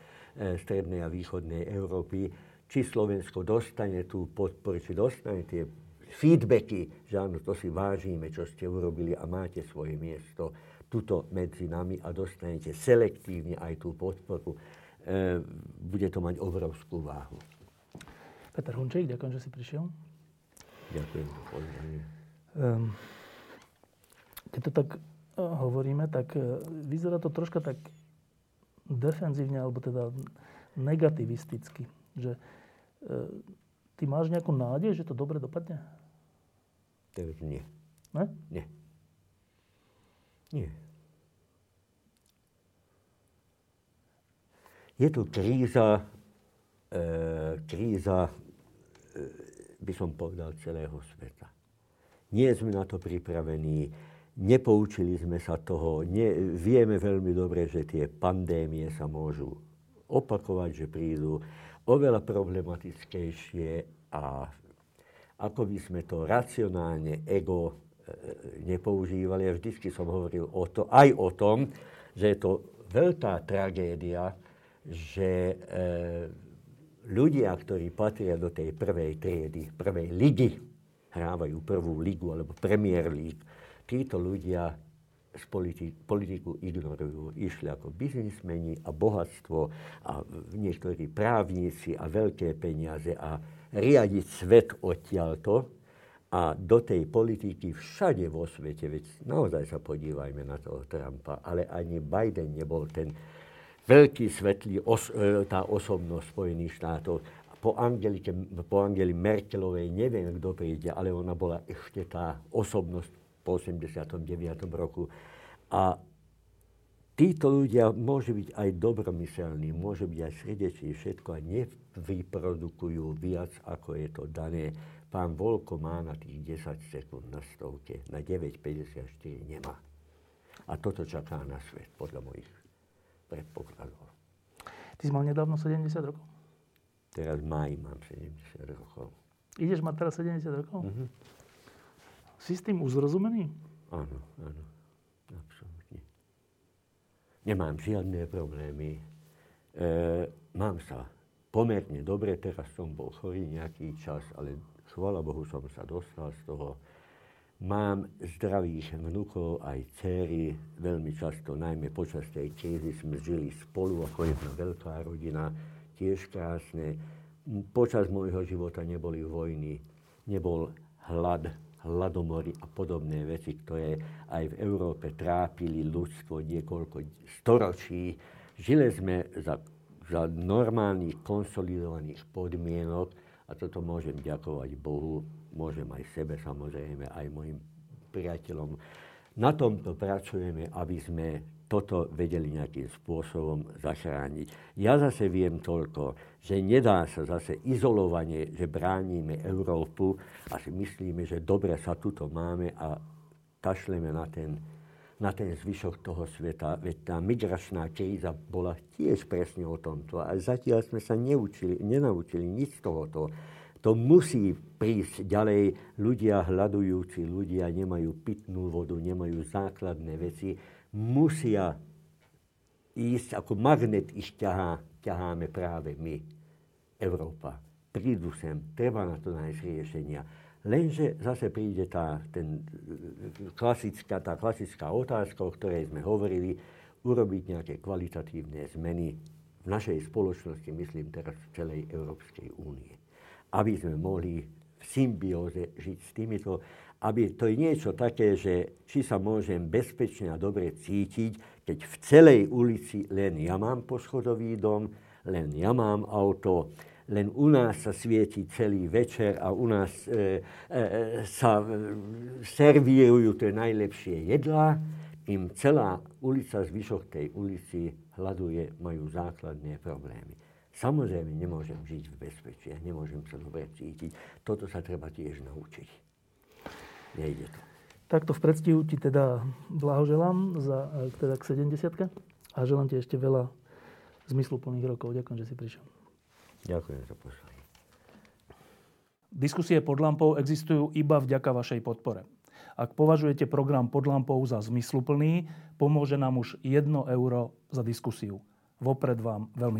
strednej a východnej Európy. Či Slovensko dostane tú podporu, či dostane tie feedbacky, že áno, to si vážime, čo ste urobili a máte svoje miesto tuto medzi nami a dostanete selektívne aj tú podporu. bude to mať obrovskú váhu. Peter Hunčík, ďakujem, že si prišiel. Ďakujem za pozvanie. Um, keď to tak uh, hovoríme, tak uh, vyzerá to troška tak defenzívne, alebo teda negativisticky. Že uh, ty máš nejakú nádej, že to dobre dopadne? Tak nie. Ne? Nie. Nie. Je tu kríza, e, kríza, e, by som povedal, celého sveta. Nie sme na to pripravení, nepoučili sme sa toho, nie, vieme veľmi dobre, že tie pandémie sa môžu opakovať, že prídu oveľa problematickejšie a ako by sme to racionálne ego e, nepoužívali. Ja vždycky som hovoril o to, aj o tom, že je to veľká tragédia, že e, ľudia, ktorí patria do tej prvej triedy, prvej ligy, hrávajú prvú ligu alebo Premier League, títo ľudia politi- politiku ignorujú. Išli ako biznismeni a bohatstvo a niektorí právnici a veľké peniaze a riadiť svet odtiaľto a do tej politiky všade vo svete, veď naozaj sa podívajme na toho Trumpa, ale ani Biden nebol ten, veľký svetlý os, e, tá osobnosť Spojených štátov. Po, Angelike, po Angeli Merkelovej neviem, kto príde, ale ona bola ešte tá osobnosť po 89. roku. A títo ľudia môžu byť aj dobromyselní, môžu byť aj srdeční, všetko a nevyprodukujú viac, ako je to dané. Pán Volko má na tých 10 sekúnd na stovke, na 9,54 nemá. A toto čaká na svet, podľa mojich predpokladov. Ty si mal nedávno 70 rokov? Teraz v máji mám 70 rokov. Ideš mať teraz 70 rokov? Mm-hmm. Si s tým uzrozumený? Áno, áno. Absolutne. Nemám žiadne problémy. E, mám sa pomerne dobre. Teraz som bol chorý nejaký čas, ale chvála Bohu som sa dostal z toho Mám zdravých vnúkov aj céry, veľmi často, najmä počas tej krízy sme žili spolu ako jedna veľká rodina, tiež krásne. Počas môjho života neboli vojny, nebol hlad, hladomory a podobné veci, ktoré aj v Európe trápili ľudstvo niekoľko storočí. Žili sme za, za normálnych, konsolidovaných podmienok a toto môžem ďakovať Bohu, môžem aj sebe samozrejme, aj mojim priateľom. Na tomto pracujeme, aby sme toto vedeli nejakým spôsobom zachrániť. Ja zase viem toľko, že nedá sa zase izolovanie, že bránime Európu a si myslíme, že dobre sa tuto máme a kašleme na ten, na ten zvyšok toho sveta. Veď tá migračná kríza bola tiež presne o tomto. A zatiaľ sme sa neučili, nenaučili nič z tohoto. To musí prísť ďalej. Ľudia hľadujúci, ľudia nemajú pitnú vodu, nemajú základné veci. Musia ísť, ako magnet ich ťahá, ťaháme práve my, Európa. Prídu sem, treba na to nájsť riešenia. Lenže zase príde tá, ten, klasická, tá klasická otázka, o ktorej sme hovorili, urobiť nejaké kvalitatívne zmeny v našej spoločnosti, myslím teraz v celej Európskej únie. Aby sme mohli v symbióze žiť s týmito, aby to je niečo také, že či sa môžem bezpečne a dobre cítiť, keď v celej ulici len ja mám poschodový dom, len ja mám auto, len u nás sa svieti celý večer a u nás e, e, sa e, servírujú tie najlepšie jedlá, im celá ulica, zvyšok tej ulici hľaduje, majú základné problémy. Samozrejme, nemôžem žiť v bezpečí, nemôžem sa dobre cítiť. Toto sa treba tiež naučiť. Nejde to. Takto v predstihu ti teda blahoželám za, e, teda k 70 a želám ti ešte veľa zmysluplných rokov. Ďakujem, že si prišiel. Ďakujem za poslanie. Diskusie pod lampou existujú iba vďaka vašej podpore. Ak považujete program pod lampou za zmysluplný, pomôže nám už 1 euro za diskusiu. Vopred vám veľmi ďakujem.